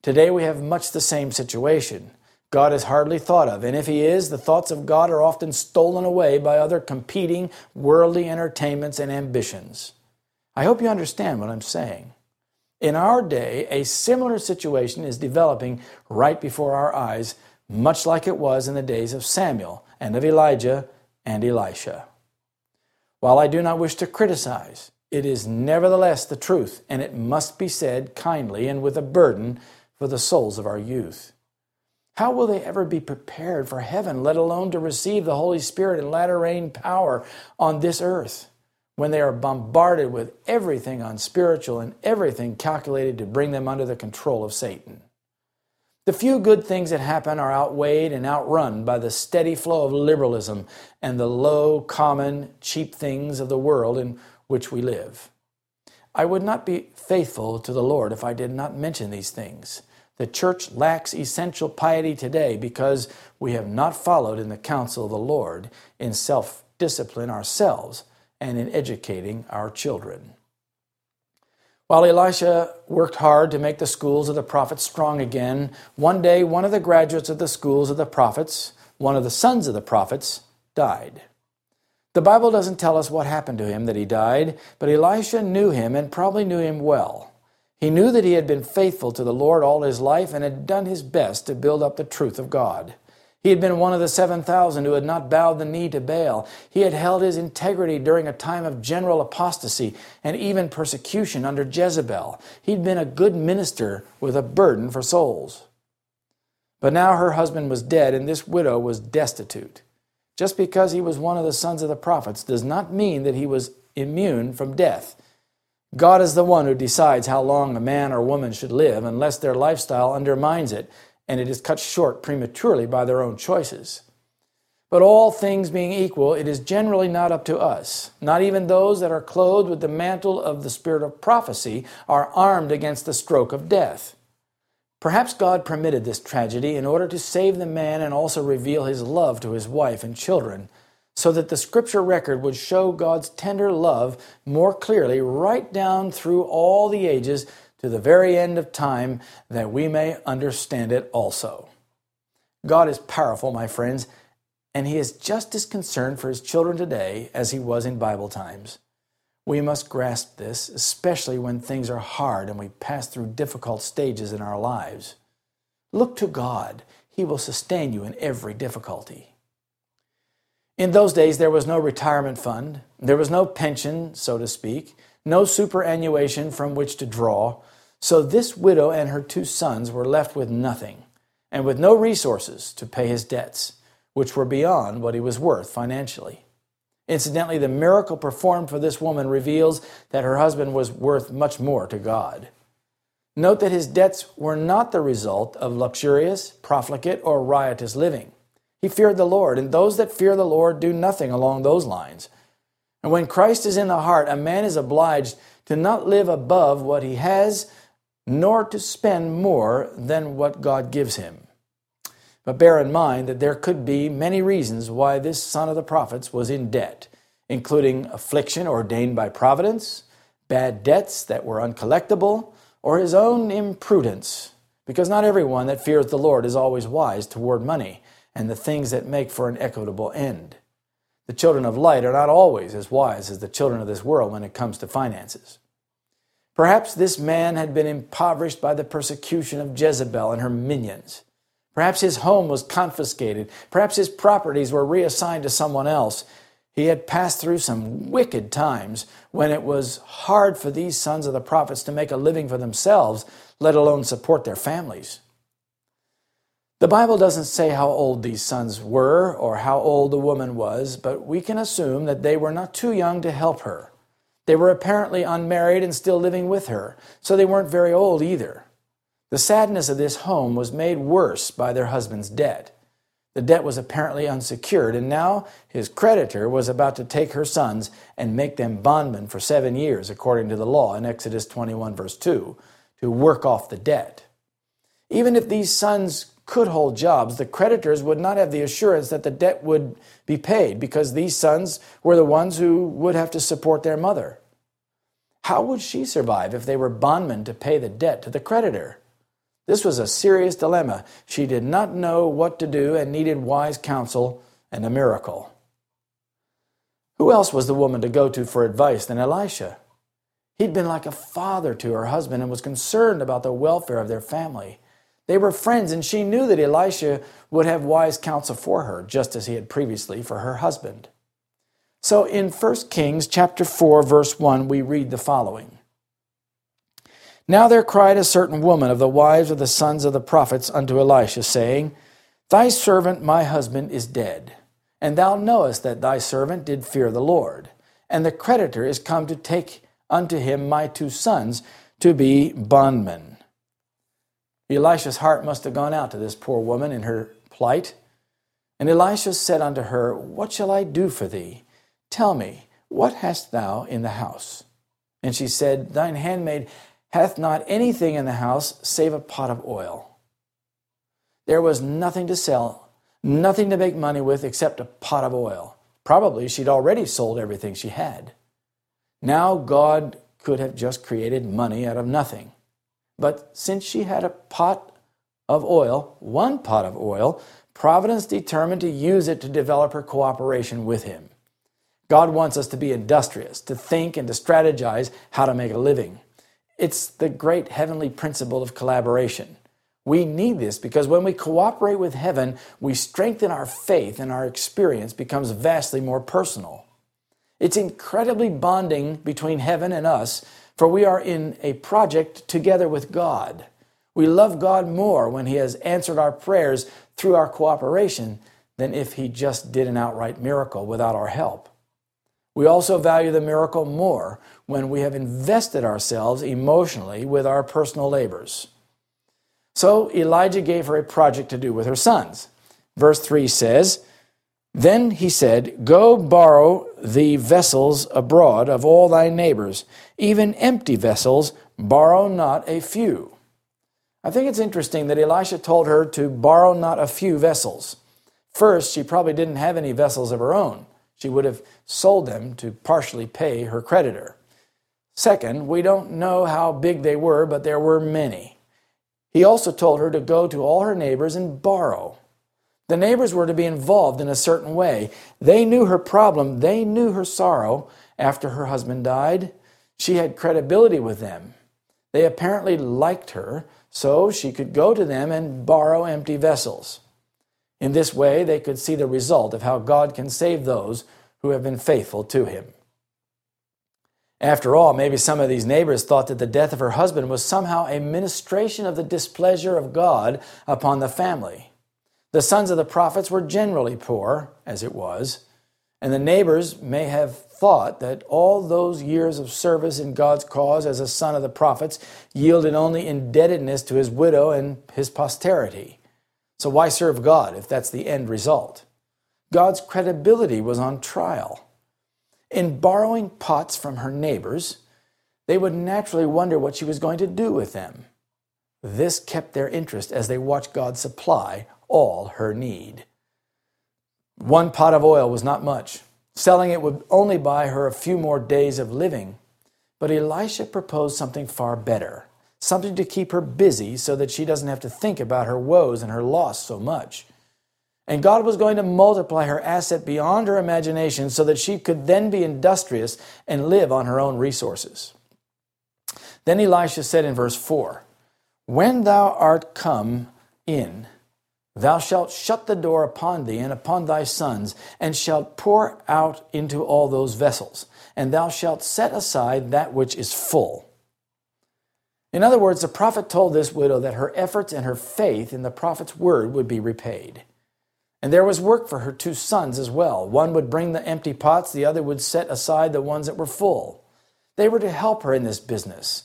Today we have much the same situation. God is hardly thought of, and if He is, the thoughts of God are often stolen away by other competing worldly entertainments and ambitions. I hope you understand what I'm saying. In our day, a similar situation is developing right before our eyes much like it was in the days of Samuel and of Elijah and Elisha. While I do not wish to criticize, it is nevertheless the truth, and it must be said kindly and with a burden for the souls of our youth. How will they ever be prepared for heaven, let alone to receive the Holy Spirit and latter rain power on this earth, when they are bombarded with everything unspiritual and everything calculated to bring them under the control of Satan? The few good things that happen are outweighed and outrun by the steady flow of liberalism and the low, common, cheap things of the world in which we live. I would not be faithful to the Lord if I did not mention these things. The church lacks essential piety today because we have not followed in the counsel of the Lord in self discipline ourselves and in educating our children. While Elisha worked hard to make the schools of the prophets strong again, one day one of the graduates of the schools of the prophets, one of the sons of the prophets, died. The Bible doesn't tell us what happened to him that he died, but Elisha knew him and probably knew him well. He knew that he had been faithful to the Lord all his life and had done his best to build up the truth of God. He had been one of the 7,000 who had not bowed the knee to Baal. He had held his integrity during a time of general apostasy and even persecution under Jezebel. He'd been a good minister with a burden for souls. But now her husband was dead and this widow was destitute. Just because he was one of the sons of the prophets does not mean that he was immune from death. God is the one who decides how long a man or woman should live unless their lifestyle undermines it and it is cut short prematurely by their own choices. But all things being equal, it is generally not up to us. Not even those that are clothed with the mantle of the spirit of prophecy are armed against the stroke of death. Perhaps God permitted this tragedy in order to save the man and also reveal his love to his wife and children so that the scripture record would show God's tender love more clearly right down through all the ages to the very end of time that we may understand it also. God is powerful, my friends, and He is just as concerned for His children today as He was in Bible times. We must grasp this, especially when things are hard and we pass through difficult stages in our lives. Look to God, He will sustain you in every difficulty. In those days, there was no retirement fund, there was no pension, so to speak, no superannuation from which to draw. So this widow and her two sons were left with nothing, and with no resources to pay his debts, which were beyond what he was worth financially. Incidentally, the miracle performed for this woman reveals that her husband was worth much more to God. Note that his debts were not the result of luxurious, profligate, or riotous living. He feared the Lord, and those that fear the Lord do nothing along those lines. And when Christ is in the heart, a man is obliged to not live above what he has, nor to spend more than what God gives him. But bear in mind that there could be many reasons why this son of the prophets was in debt, including affliction ordained by providence, bad debts that were uncollectible, or his own imprudence, because not everyone that fears the Lord is always wise toward money and the things that make for an equitable end. The children of light are not always as wise as the children of this world when it comes to finances. Perhaps this man had been impoverished by the persecution of Jezebel and her minions. Perhaps his home was confiscated. Perhaps his properties were reassigned to someone else. He had passed through some wicked times when it was hard for these sons of the prophets to make a living for themselves, let alone support their families. The Bible doesn't say how old these sons were or how old the woman was, but we can assume that they were not too young to help her. They were apparently unmarried and still living with her, so they weren't very old either. The sadness of this home was made worse by their husband's debt. The debt was apparently unsecured, and now his creditor was about to take her sons and make them bondmen for seven years, according to the law in Exodus 21, verse 2, to work off the debt. Even if these sons could hold jobs, the creditors would not have the assurance that the debt would be paid because these sons were the ones who would have to support their mother. How would she survive if they were bondmen to pay the debt to the creditor? This was a serious dilemma. She did not know what to do and needed wise counsel and a miracle. Who else was the woman to go to for advice than Elisha? He'd been like a father to her husband and was concerned about the welfare of their family. They were friends, and she knew that Elisha would have wise counsel for her, just as he had previously for her husband. So in 1 Kings chapter 4 verse 1 we read the following. Now there cried a certain woman of the wives of the sons of the prophets unto Elisha saying, Thy servant, my husband, is dead, and thou knowest that thy servant did fear the Lord, and the creditor is come to take unto him my two sons to be bondmen. Elisha's heart must have gone out to this poor woman in her plight. And Elisha said unto her, What shall I do for thee? Tell me, what hast thou in the house? And she said, Thine handmaid hath not anything in the house save a pot of oil. There was nothing to sell, nothing to make money with except a pot of oil. Probably she'd already sold everything she had. Now God could have just created money out of nothing. But since she had a pot of oil, one pot of oil, Providence determined to use it to develop her cooperation with Him. God wants us to be industrious, to think and to strategize how to make a living. It's the great heavenly principle of collaboration. We need this because when we cooperate with heaven, we strengthen our faith and our experience becomes vastly more personal. It's incredibly bonding between heaven and us, for we are in a project together with God. We love God more when He has answered our prayers through our cooperation than if He just did an outright miracle without our help. We also value the miracle more when we have invested ourselves emotionally with our personal labors. So Elijah gave her a project to do with her sons. Verse 3 says, Then he said, Go borrow the vessels abroad of all thy neighbors, even empty vessels, borrow not a few. I think it's interesting that Elisha told her to borrow not a few vessels. First, she probably didn't have any vessels of her own. She would have sold them to partially pay her creditor. Second, we don't know how big they were, but there were many. He also told her to go to all her neighbors and borrow. The neighbors were to be involved in a certain way. They knew her problem, they knew her sorrow after her husband died. She had credibility with them. They apparently liked her, so she could go to them and borrow empty vessels. In this way, they could see the result of how God can save those who have been faithful to Him. After all, maybe some of these neighbors thought that the death of her husband was somehow a ministration of the displeasure of God upon the family. The sons of the prophets were generally poor, as it was, and the neighbors may have thought that all those years of service in God's cause as a son of the prophets yielded only indebtedness to his widow and his posterity. So why serve God if that's the end result? God's credibility was on trial. In borrowing pots from her neighbors, they would naturally wonder what she was going to do with them. This kept their interest as they watched God supply all her need. One pot of oil was not much. Selling it would only buy her a few more days of living. But Elisha proposed something far better, something to keep her busy so that she doesn't have to think about her woes and her loss so much. And God was going to multiply her asset beyond her imagination so that she could then be industrious and live on her own resources. Then Elisha said in verse 4 When thou art come in, thou shalt shut the door upon thee and upon thy sons, and shalt pour out into all those vessels, and thou shalt set aside that which is full. In other words, the prophet told this widow that her efforts and her faith in the prophet's word would be repaid. And there was work for her two sons as well. One would bring the empty pots, the other would set aside the ones that were full. They were to help her in this business.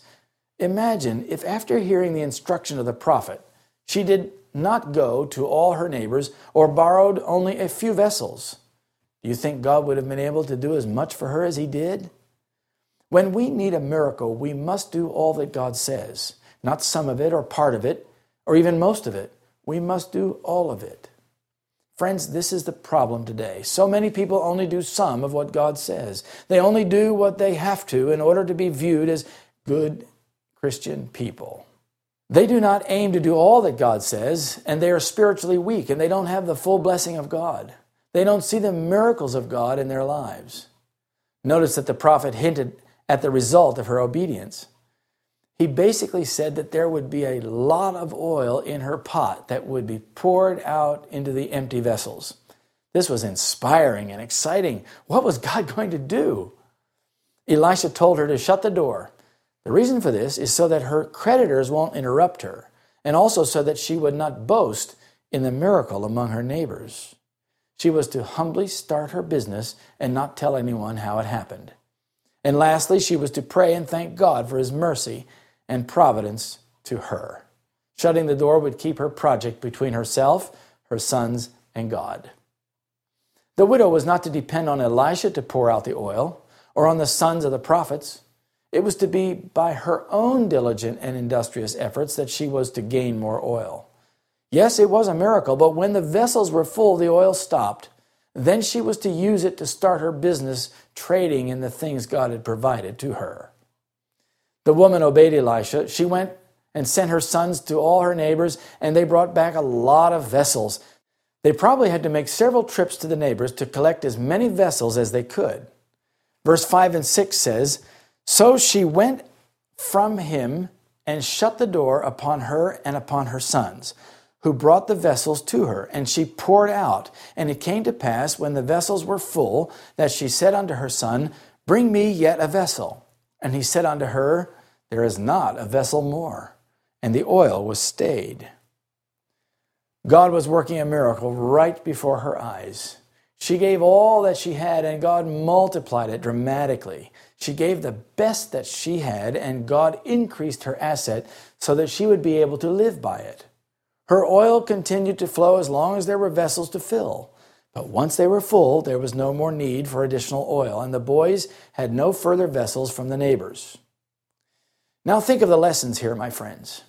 Imagine if, after hearing the instruction of the prophet, she did not go to all her neighbors or borrowed only a few vessels. Do you think God would have been able to do as much for her as he did? When we need a miracle, we must do all that God says, not some of it or part of it or even most of it. We must do all of it. Friends, this is the problem today. So many people only do some of what God says. They only do what they have to in order to be viewed as good Christian people. They do not aim to do all that God says, and they are spiritually weak, and they don't have the full blessing of God. They don't see the miracles of God in their lives. Notice that the prophet hinted at the result of her obedience he basically said that there would be a lot of oil in her pot that would be poured out into the empty vessels. This was inspiring and exciting. What was God going to do? Elisha told her to shut the door. The reason for this is so that her creditors won't interrupt her, and also so that she would not boast in the miracle among her neighbors. She was to humbly start her business and not tell anyone how it happened. And lastly, she was to pray and thank God for his mercy and providence to her. Shutting the door would keep her project between herself, her sons, and God. The widow was not to depend on Elisha to pour out the oil or on the sons of the prophets. It was to be by her own diligent and industrious efforts that she was to gain more oil. Yes, it was a miracle, but when the vessels were full, the oil stopped. Then she was to use it to start her business trading in the things God had provided to her. The woman obeyed Elisha. She went and sent her sons to all her neighbors, and they brought back a lot of vessels. They probably had to make several trips to the neighbors to collect as many vessels as they could. Verse 5 and 6 says, So she went from him and shut the door upon her and upon her sons, who brought the vessels to her, and she poured out. And it came to pass, when the vessels were full, that she said unto her son, Bring me yet a vessel. And he said unto her, There is not a vessel more. And the oil was stayed. God was working a miracle right before her eyes. She gave all that she had, and God multiplied it dramatically. She gave the best that she had, and God increased her asset so that she would be able to live by it. Her oil continued to flow as long as there were vessels to fill. But once they were full, there was no more need for additional oil, and the boys had no further vessels from the neighbors. Now think of the lessons here, my friends.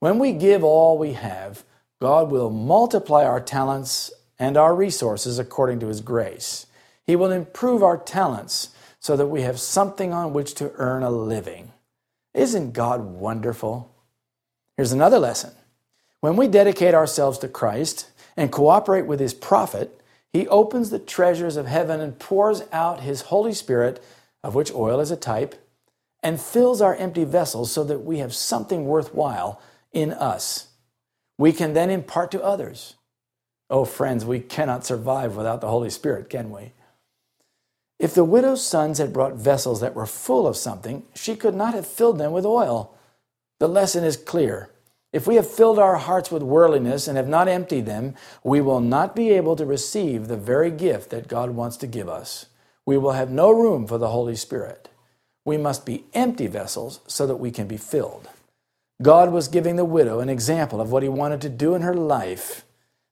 When we give all we have, God will multiply our talents and our resources according to His grace. He will improve our talents so that we have something on which to earn a living. Isn't God wonderful? Here's another lesson. When we dedicate ourselves to Christ and cooperate with His prophet, He opens the treasures of heaven and pours out His Holy Spirit, of which oil is a type, and fills our empty vessels so that we have something worthwhile in us we can then impart to others. Oh, friends, we cannot survive without the Holy Spirit, can we? If the widow's sons had brought vessels that were full of something, she could not have filled them with oil. The lesson is clear. If we have filled our hearts with worldliness and have not emptied them, we will not be able to receive the very gift that God wants to give us. We will have no room for the Holy Spirit. We must be empty vessels so that we can be filled. God was giving the widow an example of what he wanted to do in her life.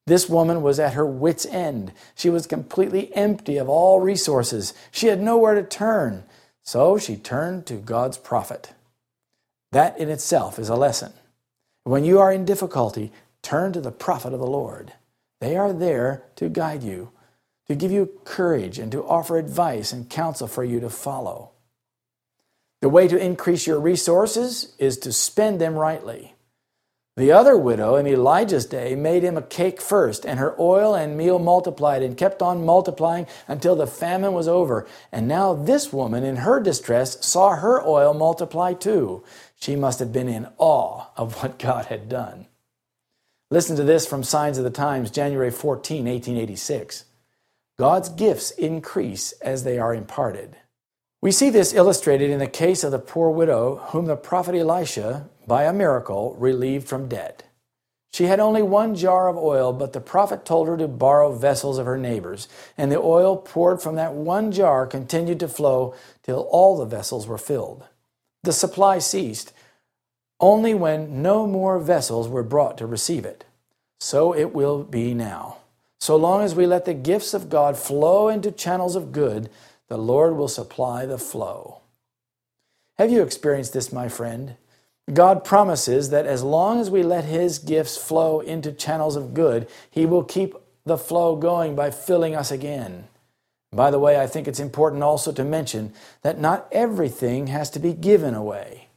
This woman was at her wits' end. She was completely empty of all resources. She had nowhere to turn. So she turned to God's prophet. That in itself is a lesson. When you are in difficulty, turn to the prophet of the Lord. They are there to guide you, to give you courage, and to offer advice and counsel for you to follow. The way to increase your resources is to spend them rightly. The other widow in Elijah's day made him a cake first, and her oil and meal multiplied and kept on multiplying until the famine was over. And now this woman, in her distress, saw her oil multiply too. She must have been in awe of what God had done. Listen to this from Signs of the Times, January 14, 1886. God's gifts increase as they are imparted. We see this illustrated in the case of the poor widow whom the prophet Elisha, by a miracle, relieved from debt. She had only one jar of oil, but the prophet told her to borrow vessels of her neighbors, and the oil poured from that one jar continued to flow till all the vessels were filled. The supply ceased only when no more vessels were brought to receive it. So it will be now. So long as we let the gifts of God flow into channels of good, the Lord will supply the flow. Have you experienced this, my friend? God promises that as long as we let His gifts flow into channels of good, He will keep the flow going by filling us again. By the way, I think it's important also to mention that not everything has to be given away.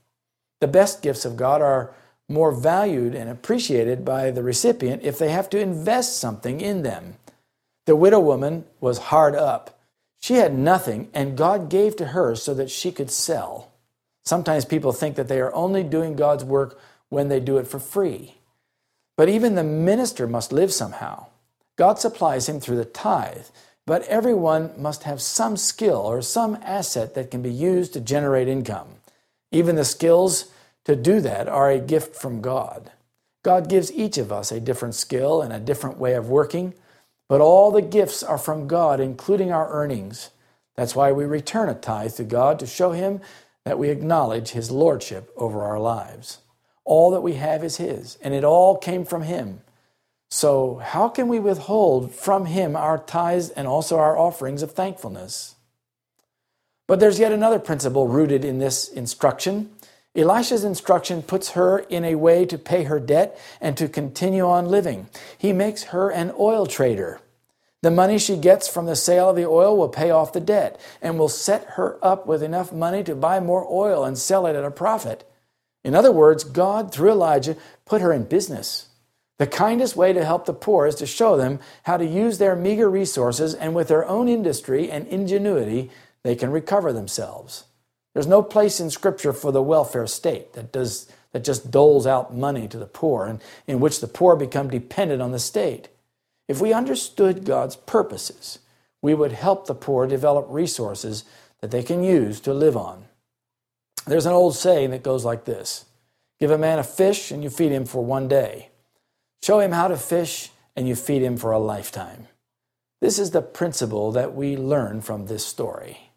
The best gifts of God are more valued and appreciated by the recipient if they have to invest something in them. The widow woman was hard up. She had nothing, and God gave to her so that she could sell. Sometimes people think that they are only doing God's work when they do it for free. But even the minister must live somehow. God supplies him through the tithe, but everyone must have some skill or some asset that can be used to generate income. Even the skills to do that are a gift from God. God gives each of us a different skill and a different way of working, but all the gifts are from God, including our earnings. That's why we return a tithe to God to show Him that we acknowledge His Lordship over our lives. All that we have is His, and it all came from Him. So, how can we withhold from Him our tithes and also our offerings of thankfulness? But there's yet another principle rooted in this instruction. Elisha's instruction puts her in a way to pay her debt and to continue on living. He makes her an oil trader. The money she gets from the sale of the oil will pay off the debt and will set her up with enough money to buy more oil and sell it at a profit. In other words, God, through Elijah, put her in business. The kindest way to help the poor is to show them how to use their meager resources and with their own industry and ingenuity, they can recover themselves. There's no place in Scripture for the welfare state that, does, that just doles out money to the poor and in which the poor become dependent on the state. If we understood God's purposes, we would help the poor develop resources that they can use to live on. There's an old saying that goes like this Give a man a fish and you feed him for one day. Show him how to fish and you feed him for a lifetime. This is the principle that we learn from this story.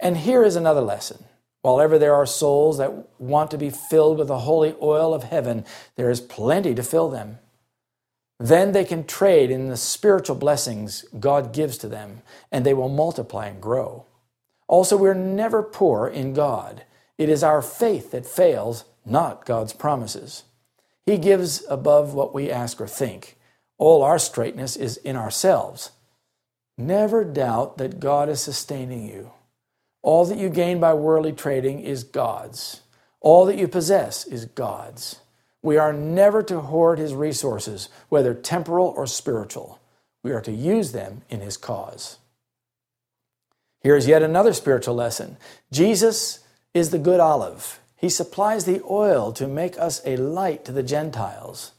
And here is another lesson. While ever there are souls that want to be filled with the holy oil of heaven, there is plenty to fill them. Then they can trade in the spiritual blessings God gives to them, and they will multiply and grow. Also, we're never poor in God. It is our faith that fails, not God's promises. He gives above what we ask or think. All our straitness is in ourselves. Never doubt that God is sustaining you. All that you gain by worldly trading is God's. All that you possess is God's. We are never to hoard His resources, whether temporal or spiritual. We are to use them in His cause. Here's yet another spiritual lesson Jesus is the good olive. He supplies the oil to make us a light to the Gentiles.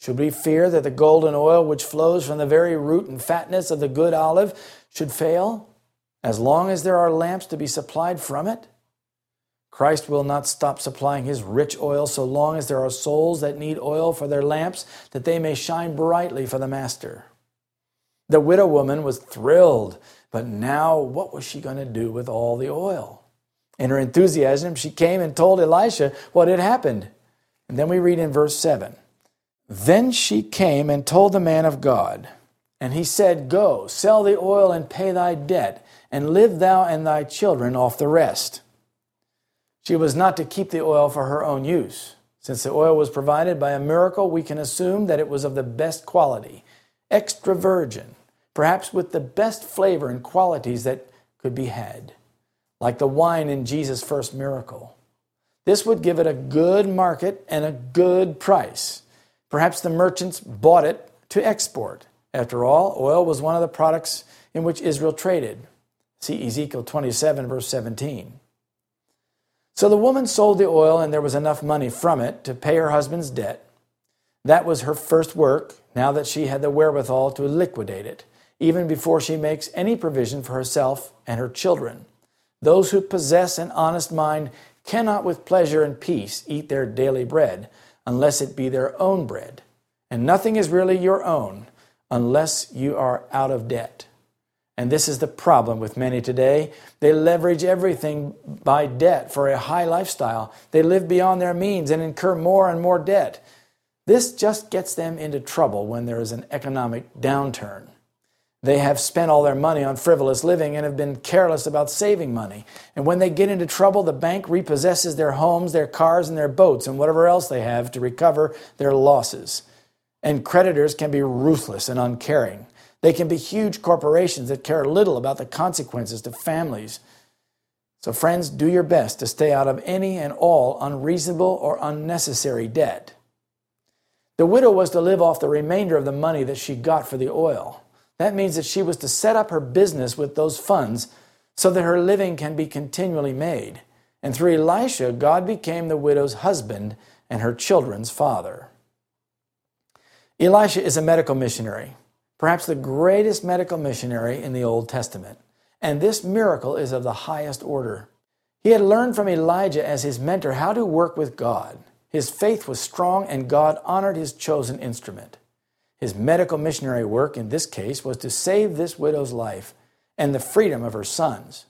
Should we fear that the golden oil which flows from the very root and fatness of the good olive should fail? As long as there are lamps to be supplied from it? Christ will not stop supplying his rich oil so long as there are souls that need oil for their lamps, that they may shine brightly for the Master. The widow woman was thrilled, but now what was she going to do with all the oil? In her enthusiasm, she came and told Elisha what had happened. And then we read in verse 7 Then she came and told the man of God, and he said, Go, sell the oil and pay thy debt and live thou and thy children off the rest. She was not to keep the oil for her own use. Since the oil was provided by a miracle, we can assume that it was of the best quality, extra virgin, perhaps with the best flavor and qualities that could be had, like the wine in Jesus' first miracle. This would give it a good market and a good price. Perhaps the merchants bought it to export. After all, oil was one of the products in which Israel traded. See Ezekiel 27, verse 17. So the woman sold the oil, and there was enough money from it to pay her husband's debt. That was her first work, now that she had the wherewithal to liquidate it, even before she makes any provision for herself and her children. Those who possess an honest mind cannot with pleasure and peace eat their daily bread, unless it be their own bread. And nothing is really your own unless you are out of debt. And this is the problem with many today. They leverage everything by debt for a high lifestyle. They live beyond their means and incur more and more debt. This just gets them into trouble when there is an economic downturn. They have spent all their money on frivolous living and have been careless about saving money. And when they get into trouble, the bank repossesses their homes, their cars, and their boats, and whatever else they have to recover their losses. And creditors can be ruthless and uncaring. They can be huge corporations that care little about the consequences to families. So, friends, do your best to stay out of any and all unreasonable or unnecessary debt. The widow was to live off the remainder of the money that she got for the oil. That means that she was to set up her business with those funds so that her living can be continually made. And through Elisha, God became the widow's husband and her children's father. Elisha is a medical missionary perhaps the greatest medical missionary in the Old Testament. And this miracle is of the highest order. He had learned from Elijah as his mentor how to work with God. His faith was strong, and God honored his chosen instrument. His medical missionary work in this case was to save this widow's life and the freedom of her sons.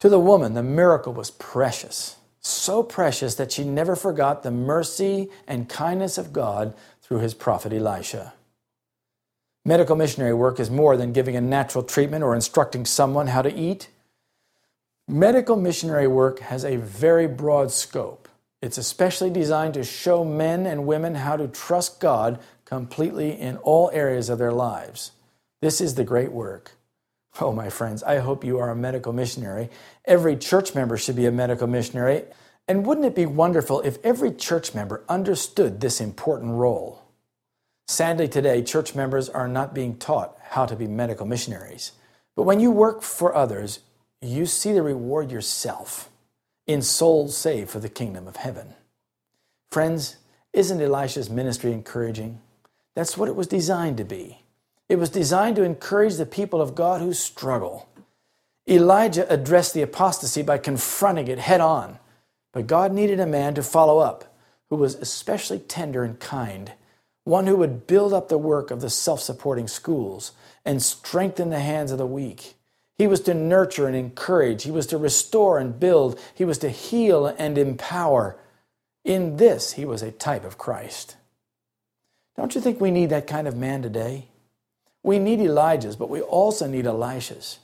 To the woman, the miracle was precious, so precious that she never forgot the mercy and kindness of God through his prophet Elisha. Medical missionary work is more than giving a natural treatment or instructing someone how to eat. Medical missionary work has a very broad scope. It's especially designed to show men and women how to trust God completely in all areas of their lives. This is the great work. Oh, my friends, I hope you are a medical missionary. Every church member should be a medical missionary. And wouldn't it be wonderful if every church member understood this important role? Sadly, today, church members are not being taught how to be medical missionaries. But when you work for others, you see the reward yourself in souls saved for the kingdom of heaven. Friends, isn't Elisha's ministry encouraging? That's what it was designed to be. It was designed to encourage the people of God who struggle. Elijah addressed the apostasy by confronting it head on, but God needed a man to follow up who was especially tender and kind one who would build up the work of the self supporting schools and strengthen the hands of the weak. He was to nurture and encourage. He was to restore and build. He was to heal and empower. In this, he was a type of Christ. Don't you think we need that kind of man today? We need Elijahs, but we also need Elishas.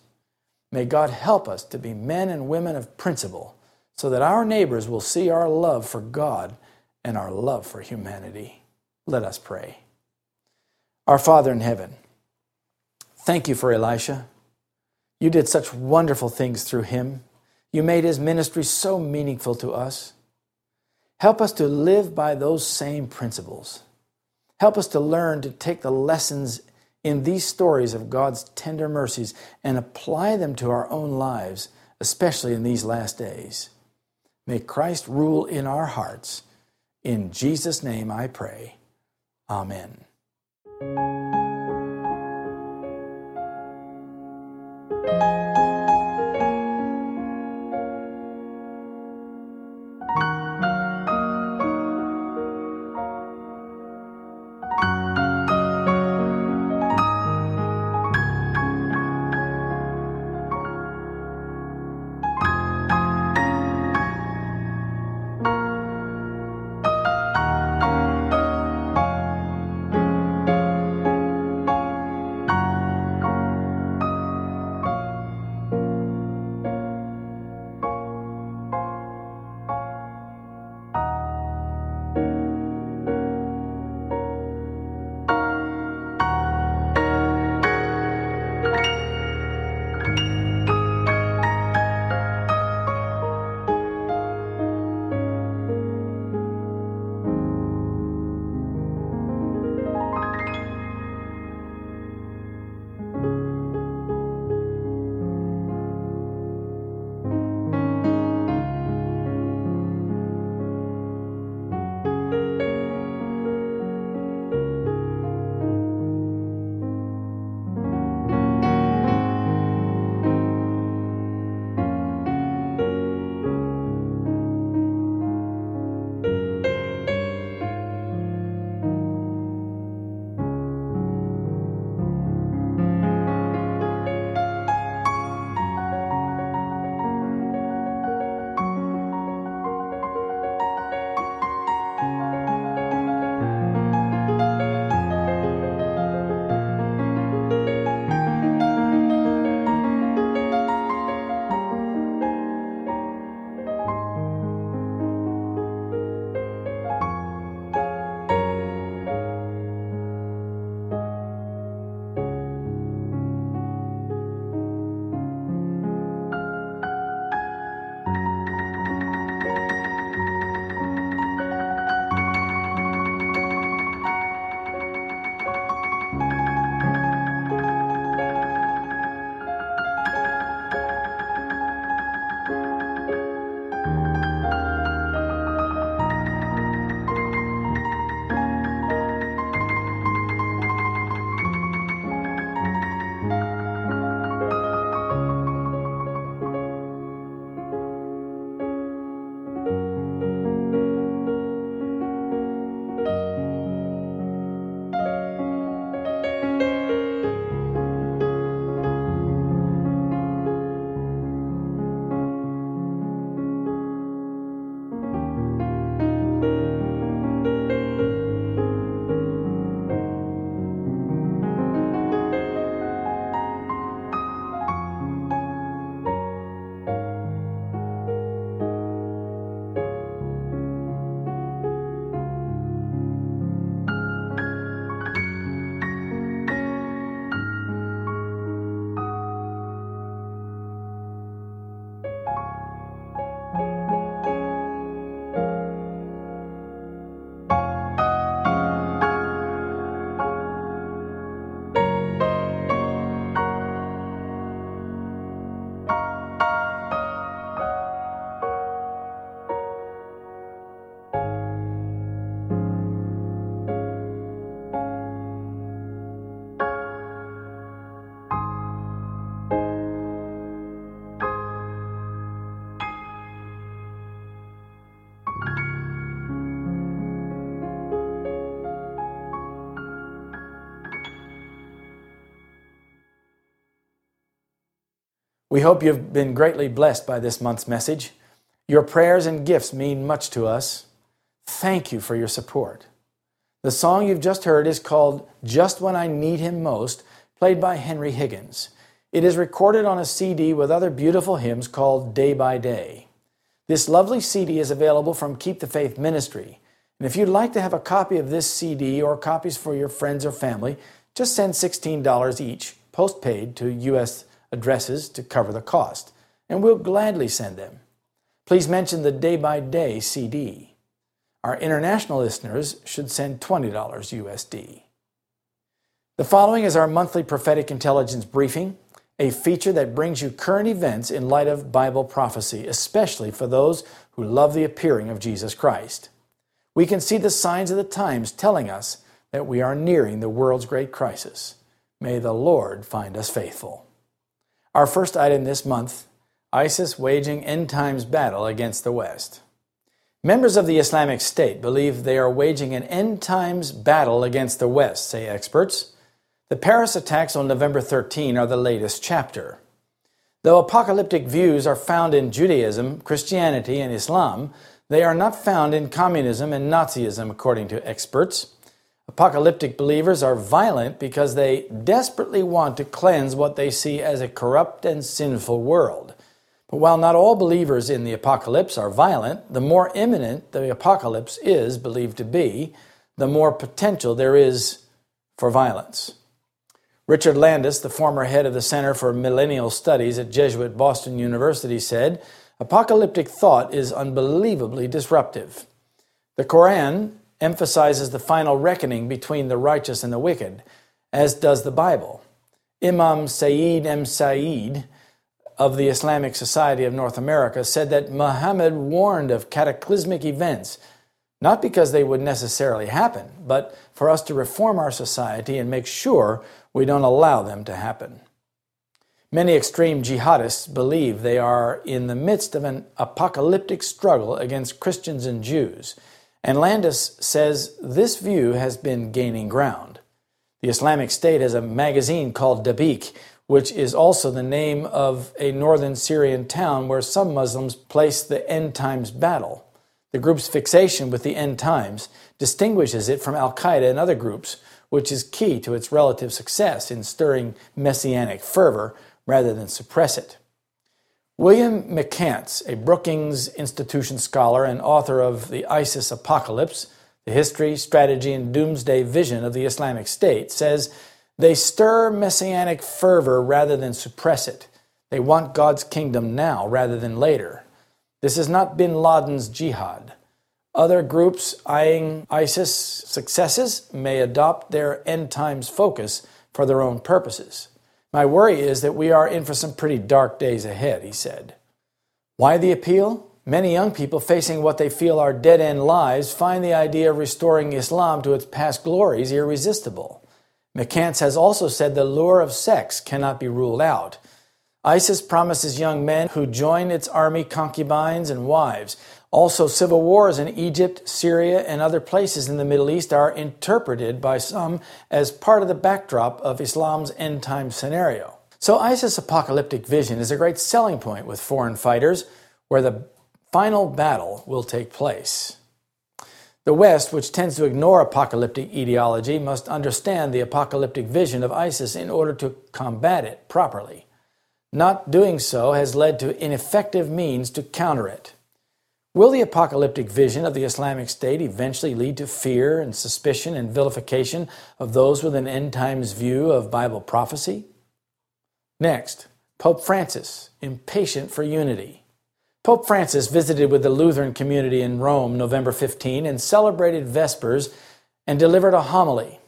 May God help us to be men and women of principle so that our neighbors will see our love for God and our love for humanity. Let us pray. Our Father in heaven, thank you for Elisha. You did such wonderful things through him. You made his ministry so meaningful to us. Help us to live by those same principles. Help us to learn to take the lessons in these stories of God's tender mercies and apply them to our own lives, especially in these last days. May Christ rule in our hearts. In Jesus' name I pray. Amen. We hope you've been greatly blessed by this month's message. Your prayers and gifts mean much to us. Thank you for your support. The song you've just heard is called Just When I Need Him Most, played by Henry Higgins. It is recorded on a CD with other beautiful hymns called Day by Day. This lovely CD is available from Keep the Faith Ministry. And if you'd like to have a copy of this CD or copies for your friends or family, just send $16 each, postpaid, to U.S. addresses to cover the cost, and we'll gladly send them. Please mention the Day by Day CD. Our international listeners should send $20 USD. The following is our monthly prophetic intelligence briefing, a feature that brings you current events in light of Bible prophecy, especially for those who love the appearing of Jesus Christ. We can see the signs of the times telling us that we are nearing the world's great crisis. May the Lord find us faithful. Our first item this month ISIS waging end times battle against the West. Members of the Islamic State believe they are waging an end times battle against the West, say experts. The Paris attacks on November 13 are the latest chapter. Though apocalyptic views are found in Judaism, Christianity, and Islam, they are not found in communism and Nazism, according to experts. Apocalyptic believers are violent because they desperately want to cleanse what they see as a corrupt and sinful world. But while not all believers in the apocalypse are violent, the more imminent the apocalypse is believed to be, the more potential there is for violence. Richard Landes, the former head of the Center for Millennial Studies at Jesuit Boston University, said apocalyptic thought is unbelievably disruptive. The Koran emphasizes the final reckoning between the righteous and the wicked, as does the Bible. Imam Sayyid M. Syeed of the Islamic Society of North America said that Muhammad warned of cataclysmic events, not because they would necessarily happen, but for us to reform our society and make sure we don't allow them to happen. Many extreme jihadists believe they are in the midst of an apocalyptic struggle against Christians and Jews and Landes says this view has been gaining ground. The Islamic State has a magazine called Dabiq, which is also the name of a northern Syrian town where some Muslims place the end times battle. The group's fixation with the end times distinguishes it from Al Qaeda and other groups, which is key to its relative success in stirring messianic fervor rather than suppress it. William McCants, a Brookings Institution scholar and author of The ISIS Apocalypse, The History, Strategy, and Doomsday Vision of the Islamic State, says they stir messianic fervor rather than suppress it. They want God's kingdom now rather than later. This is not bin Laden's jihad. Other groups eyeing ISIS successes may adopt their end times focus for their own purposes. My worry is that we are in for some pretty dark days ahead, he said. Why the appeal? Many young people facing what they feel are dead end lives find the idea of restoring Islam to its past glories irresistible. McCants has also said the lure of sex cannot be ruled out. ISIS promises young men who join its army concubines and wives. Also, civil wars in Egypt, Syria, and other places in the Middle East are interpreted by some as part of the backdrop of Islam's end time scenario. So, ISIS apocalyptic vision is a great selling point with foreign fighters where the final battle will take place. The West, which tends to ignore apocalyptic ideology, must understand the apocalyptic vision of ISIS in order to combat it properly. Not doing so has led to ineffective means to counter it. Will the apocalyptic vision of the Islamic State eventually lead to fear and suspicion and vilification of those with an end times view of Bible prophecy? Next, Pope Francis, impatient for unity. Pope Francis visited with the Lutheran community in Rome November 15 and celebrated Vespers and delivered a homily.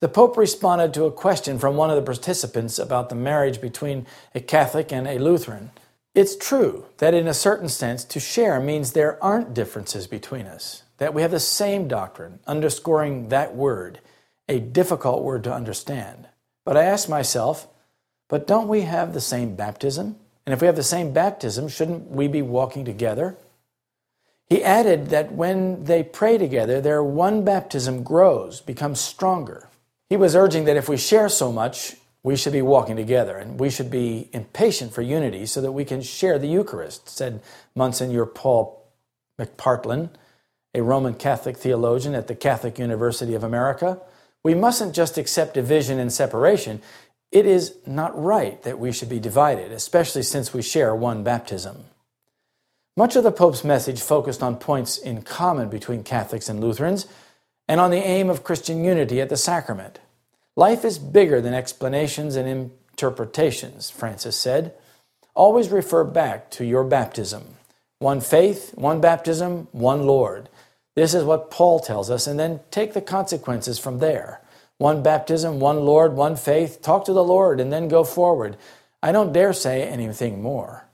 The Pope responded to a question from one of the participants about the marriage between a Catholic and a Lutheran. It's true that, in a certain sense, to share means there aren't differences between us, that we have the same doctrine, underscoring that word, a difficult word to understand. But I ask myself, but don't we have the same baptism? And if we have the same baptism, shouldn't we be walking together? He added that when they pray together, their one baptism grows, becomes stronger. He was urging that if we share so much, we should be walking together and we should be impatient for unity so that we can share the Eucharist, said Monsignor Paul McPartlan, a Roman Catholic theologian at the Catholic University of America. We mustn't just accept division and separation. It is not right that we should be divided, especially since we share one baptism. Much of the Pope's message focused on points in common between Catholics and Lutherans and on the aim of Christian unity at the sacrament. Life is bigger than explanations and interpretations, Francis said. Always refer back to your baptism. One faith, one baptism, one Lord. This is what Paul tells us, and then take the consequences from there. One baptism, one Lord, one faith. Talk to the Lord and then go forward. I don't dare say anything more.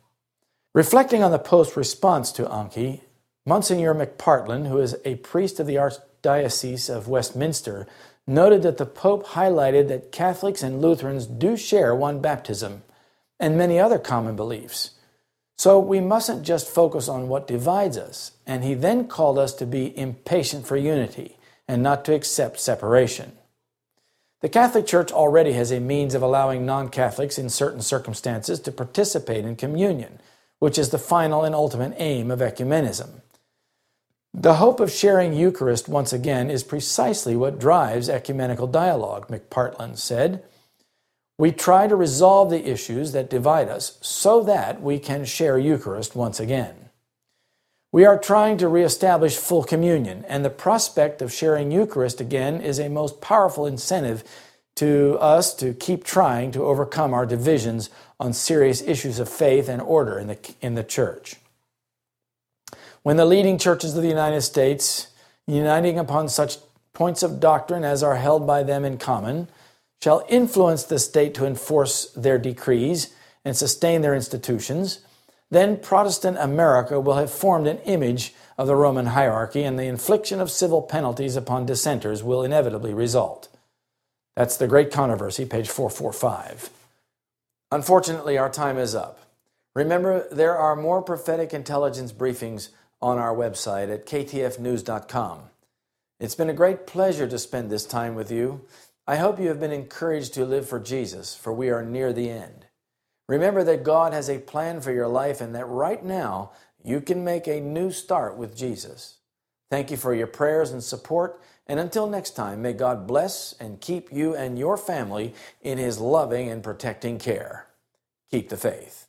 Reflecting on the Pope's response to Anki, Monsignor McPartlan, who is a priest of the Archdiocese of Westminster, noted that the Pope highlighted that Catholics and Lutherans do share one baptism and many other common beliefs. So we mustn't just focus on what divides us. And he then called us to be impatient for unity and not to accept separation. The Catholic Church already has a means of allowing non Catholics in certain circumstances to participate in communion, which is the final and ultimate aim of ecumenism. The hope of sharing Eucharist once again is precisely what drives ecumenical dialogue, McPartlan said. We try to resolve the issues that divide us so that we can share Eucharist once again. We are trying to reestablish full communion, and the prospect of sharing Eucharist again is a most powerful incentive to us to keep trying to overcome our divisions on serious issues of faith and order in the, in the church. When the leading churches of the United States, uniting upon such points of doctrine as are held by them in common, shall influence the state to enforce their decrees and sustain their institutions, then Protestant America will have formed an image of the Roman hierarchy, and the infliction of civil penalties upon dissenters will inevitably result. That's the Great Controversy, page 445. Unfortunately, our time is up. Remember, there are more prophetic intelligence briefings on our website at ktfnews.com. It's been a great pleasure to spend this time with you. I hope you have been encouraged to live for Jesus, for we are near the end. Remember that God has a plan for your life and that right now you can make a new start with Jesus. Thank you for your prayers and support. And until next time, may God bless and keep you and your family in His loving and protecting care. Keep the faith.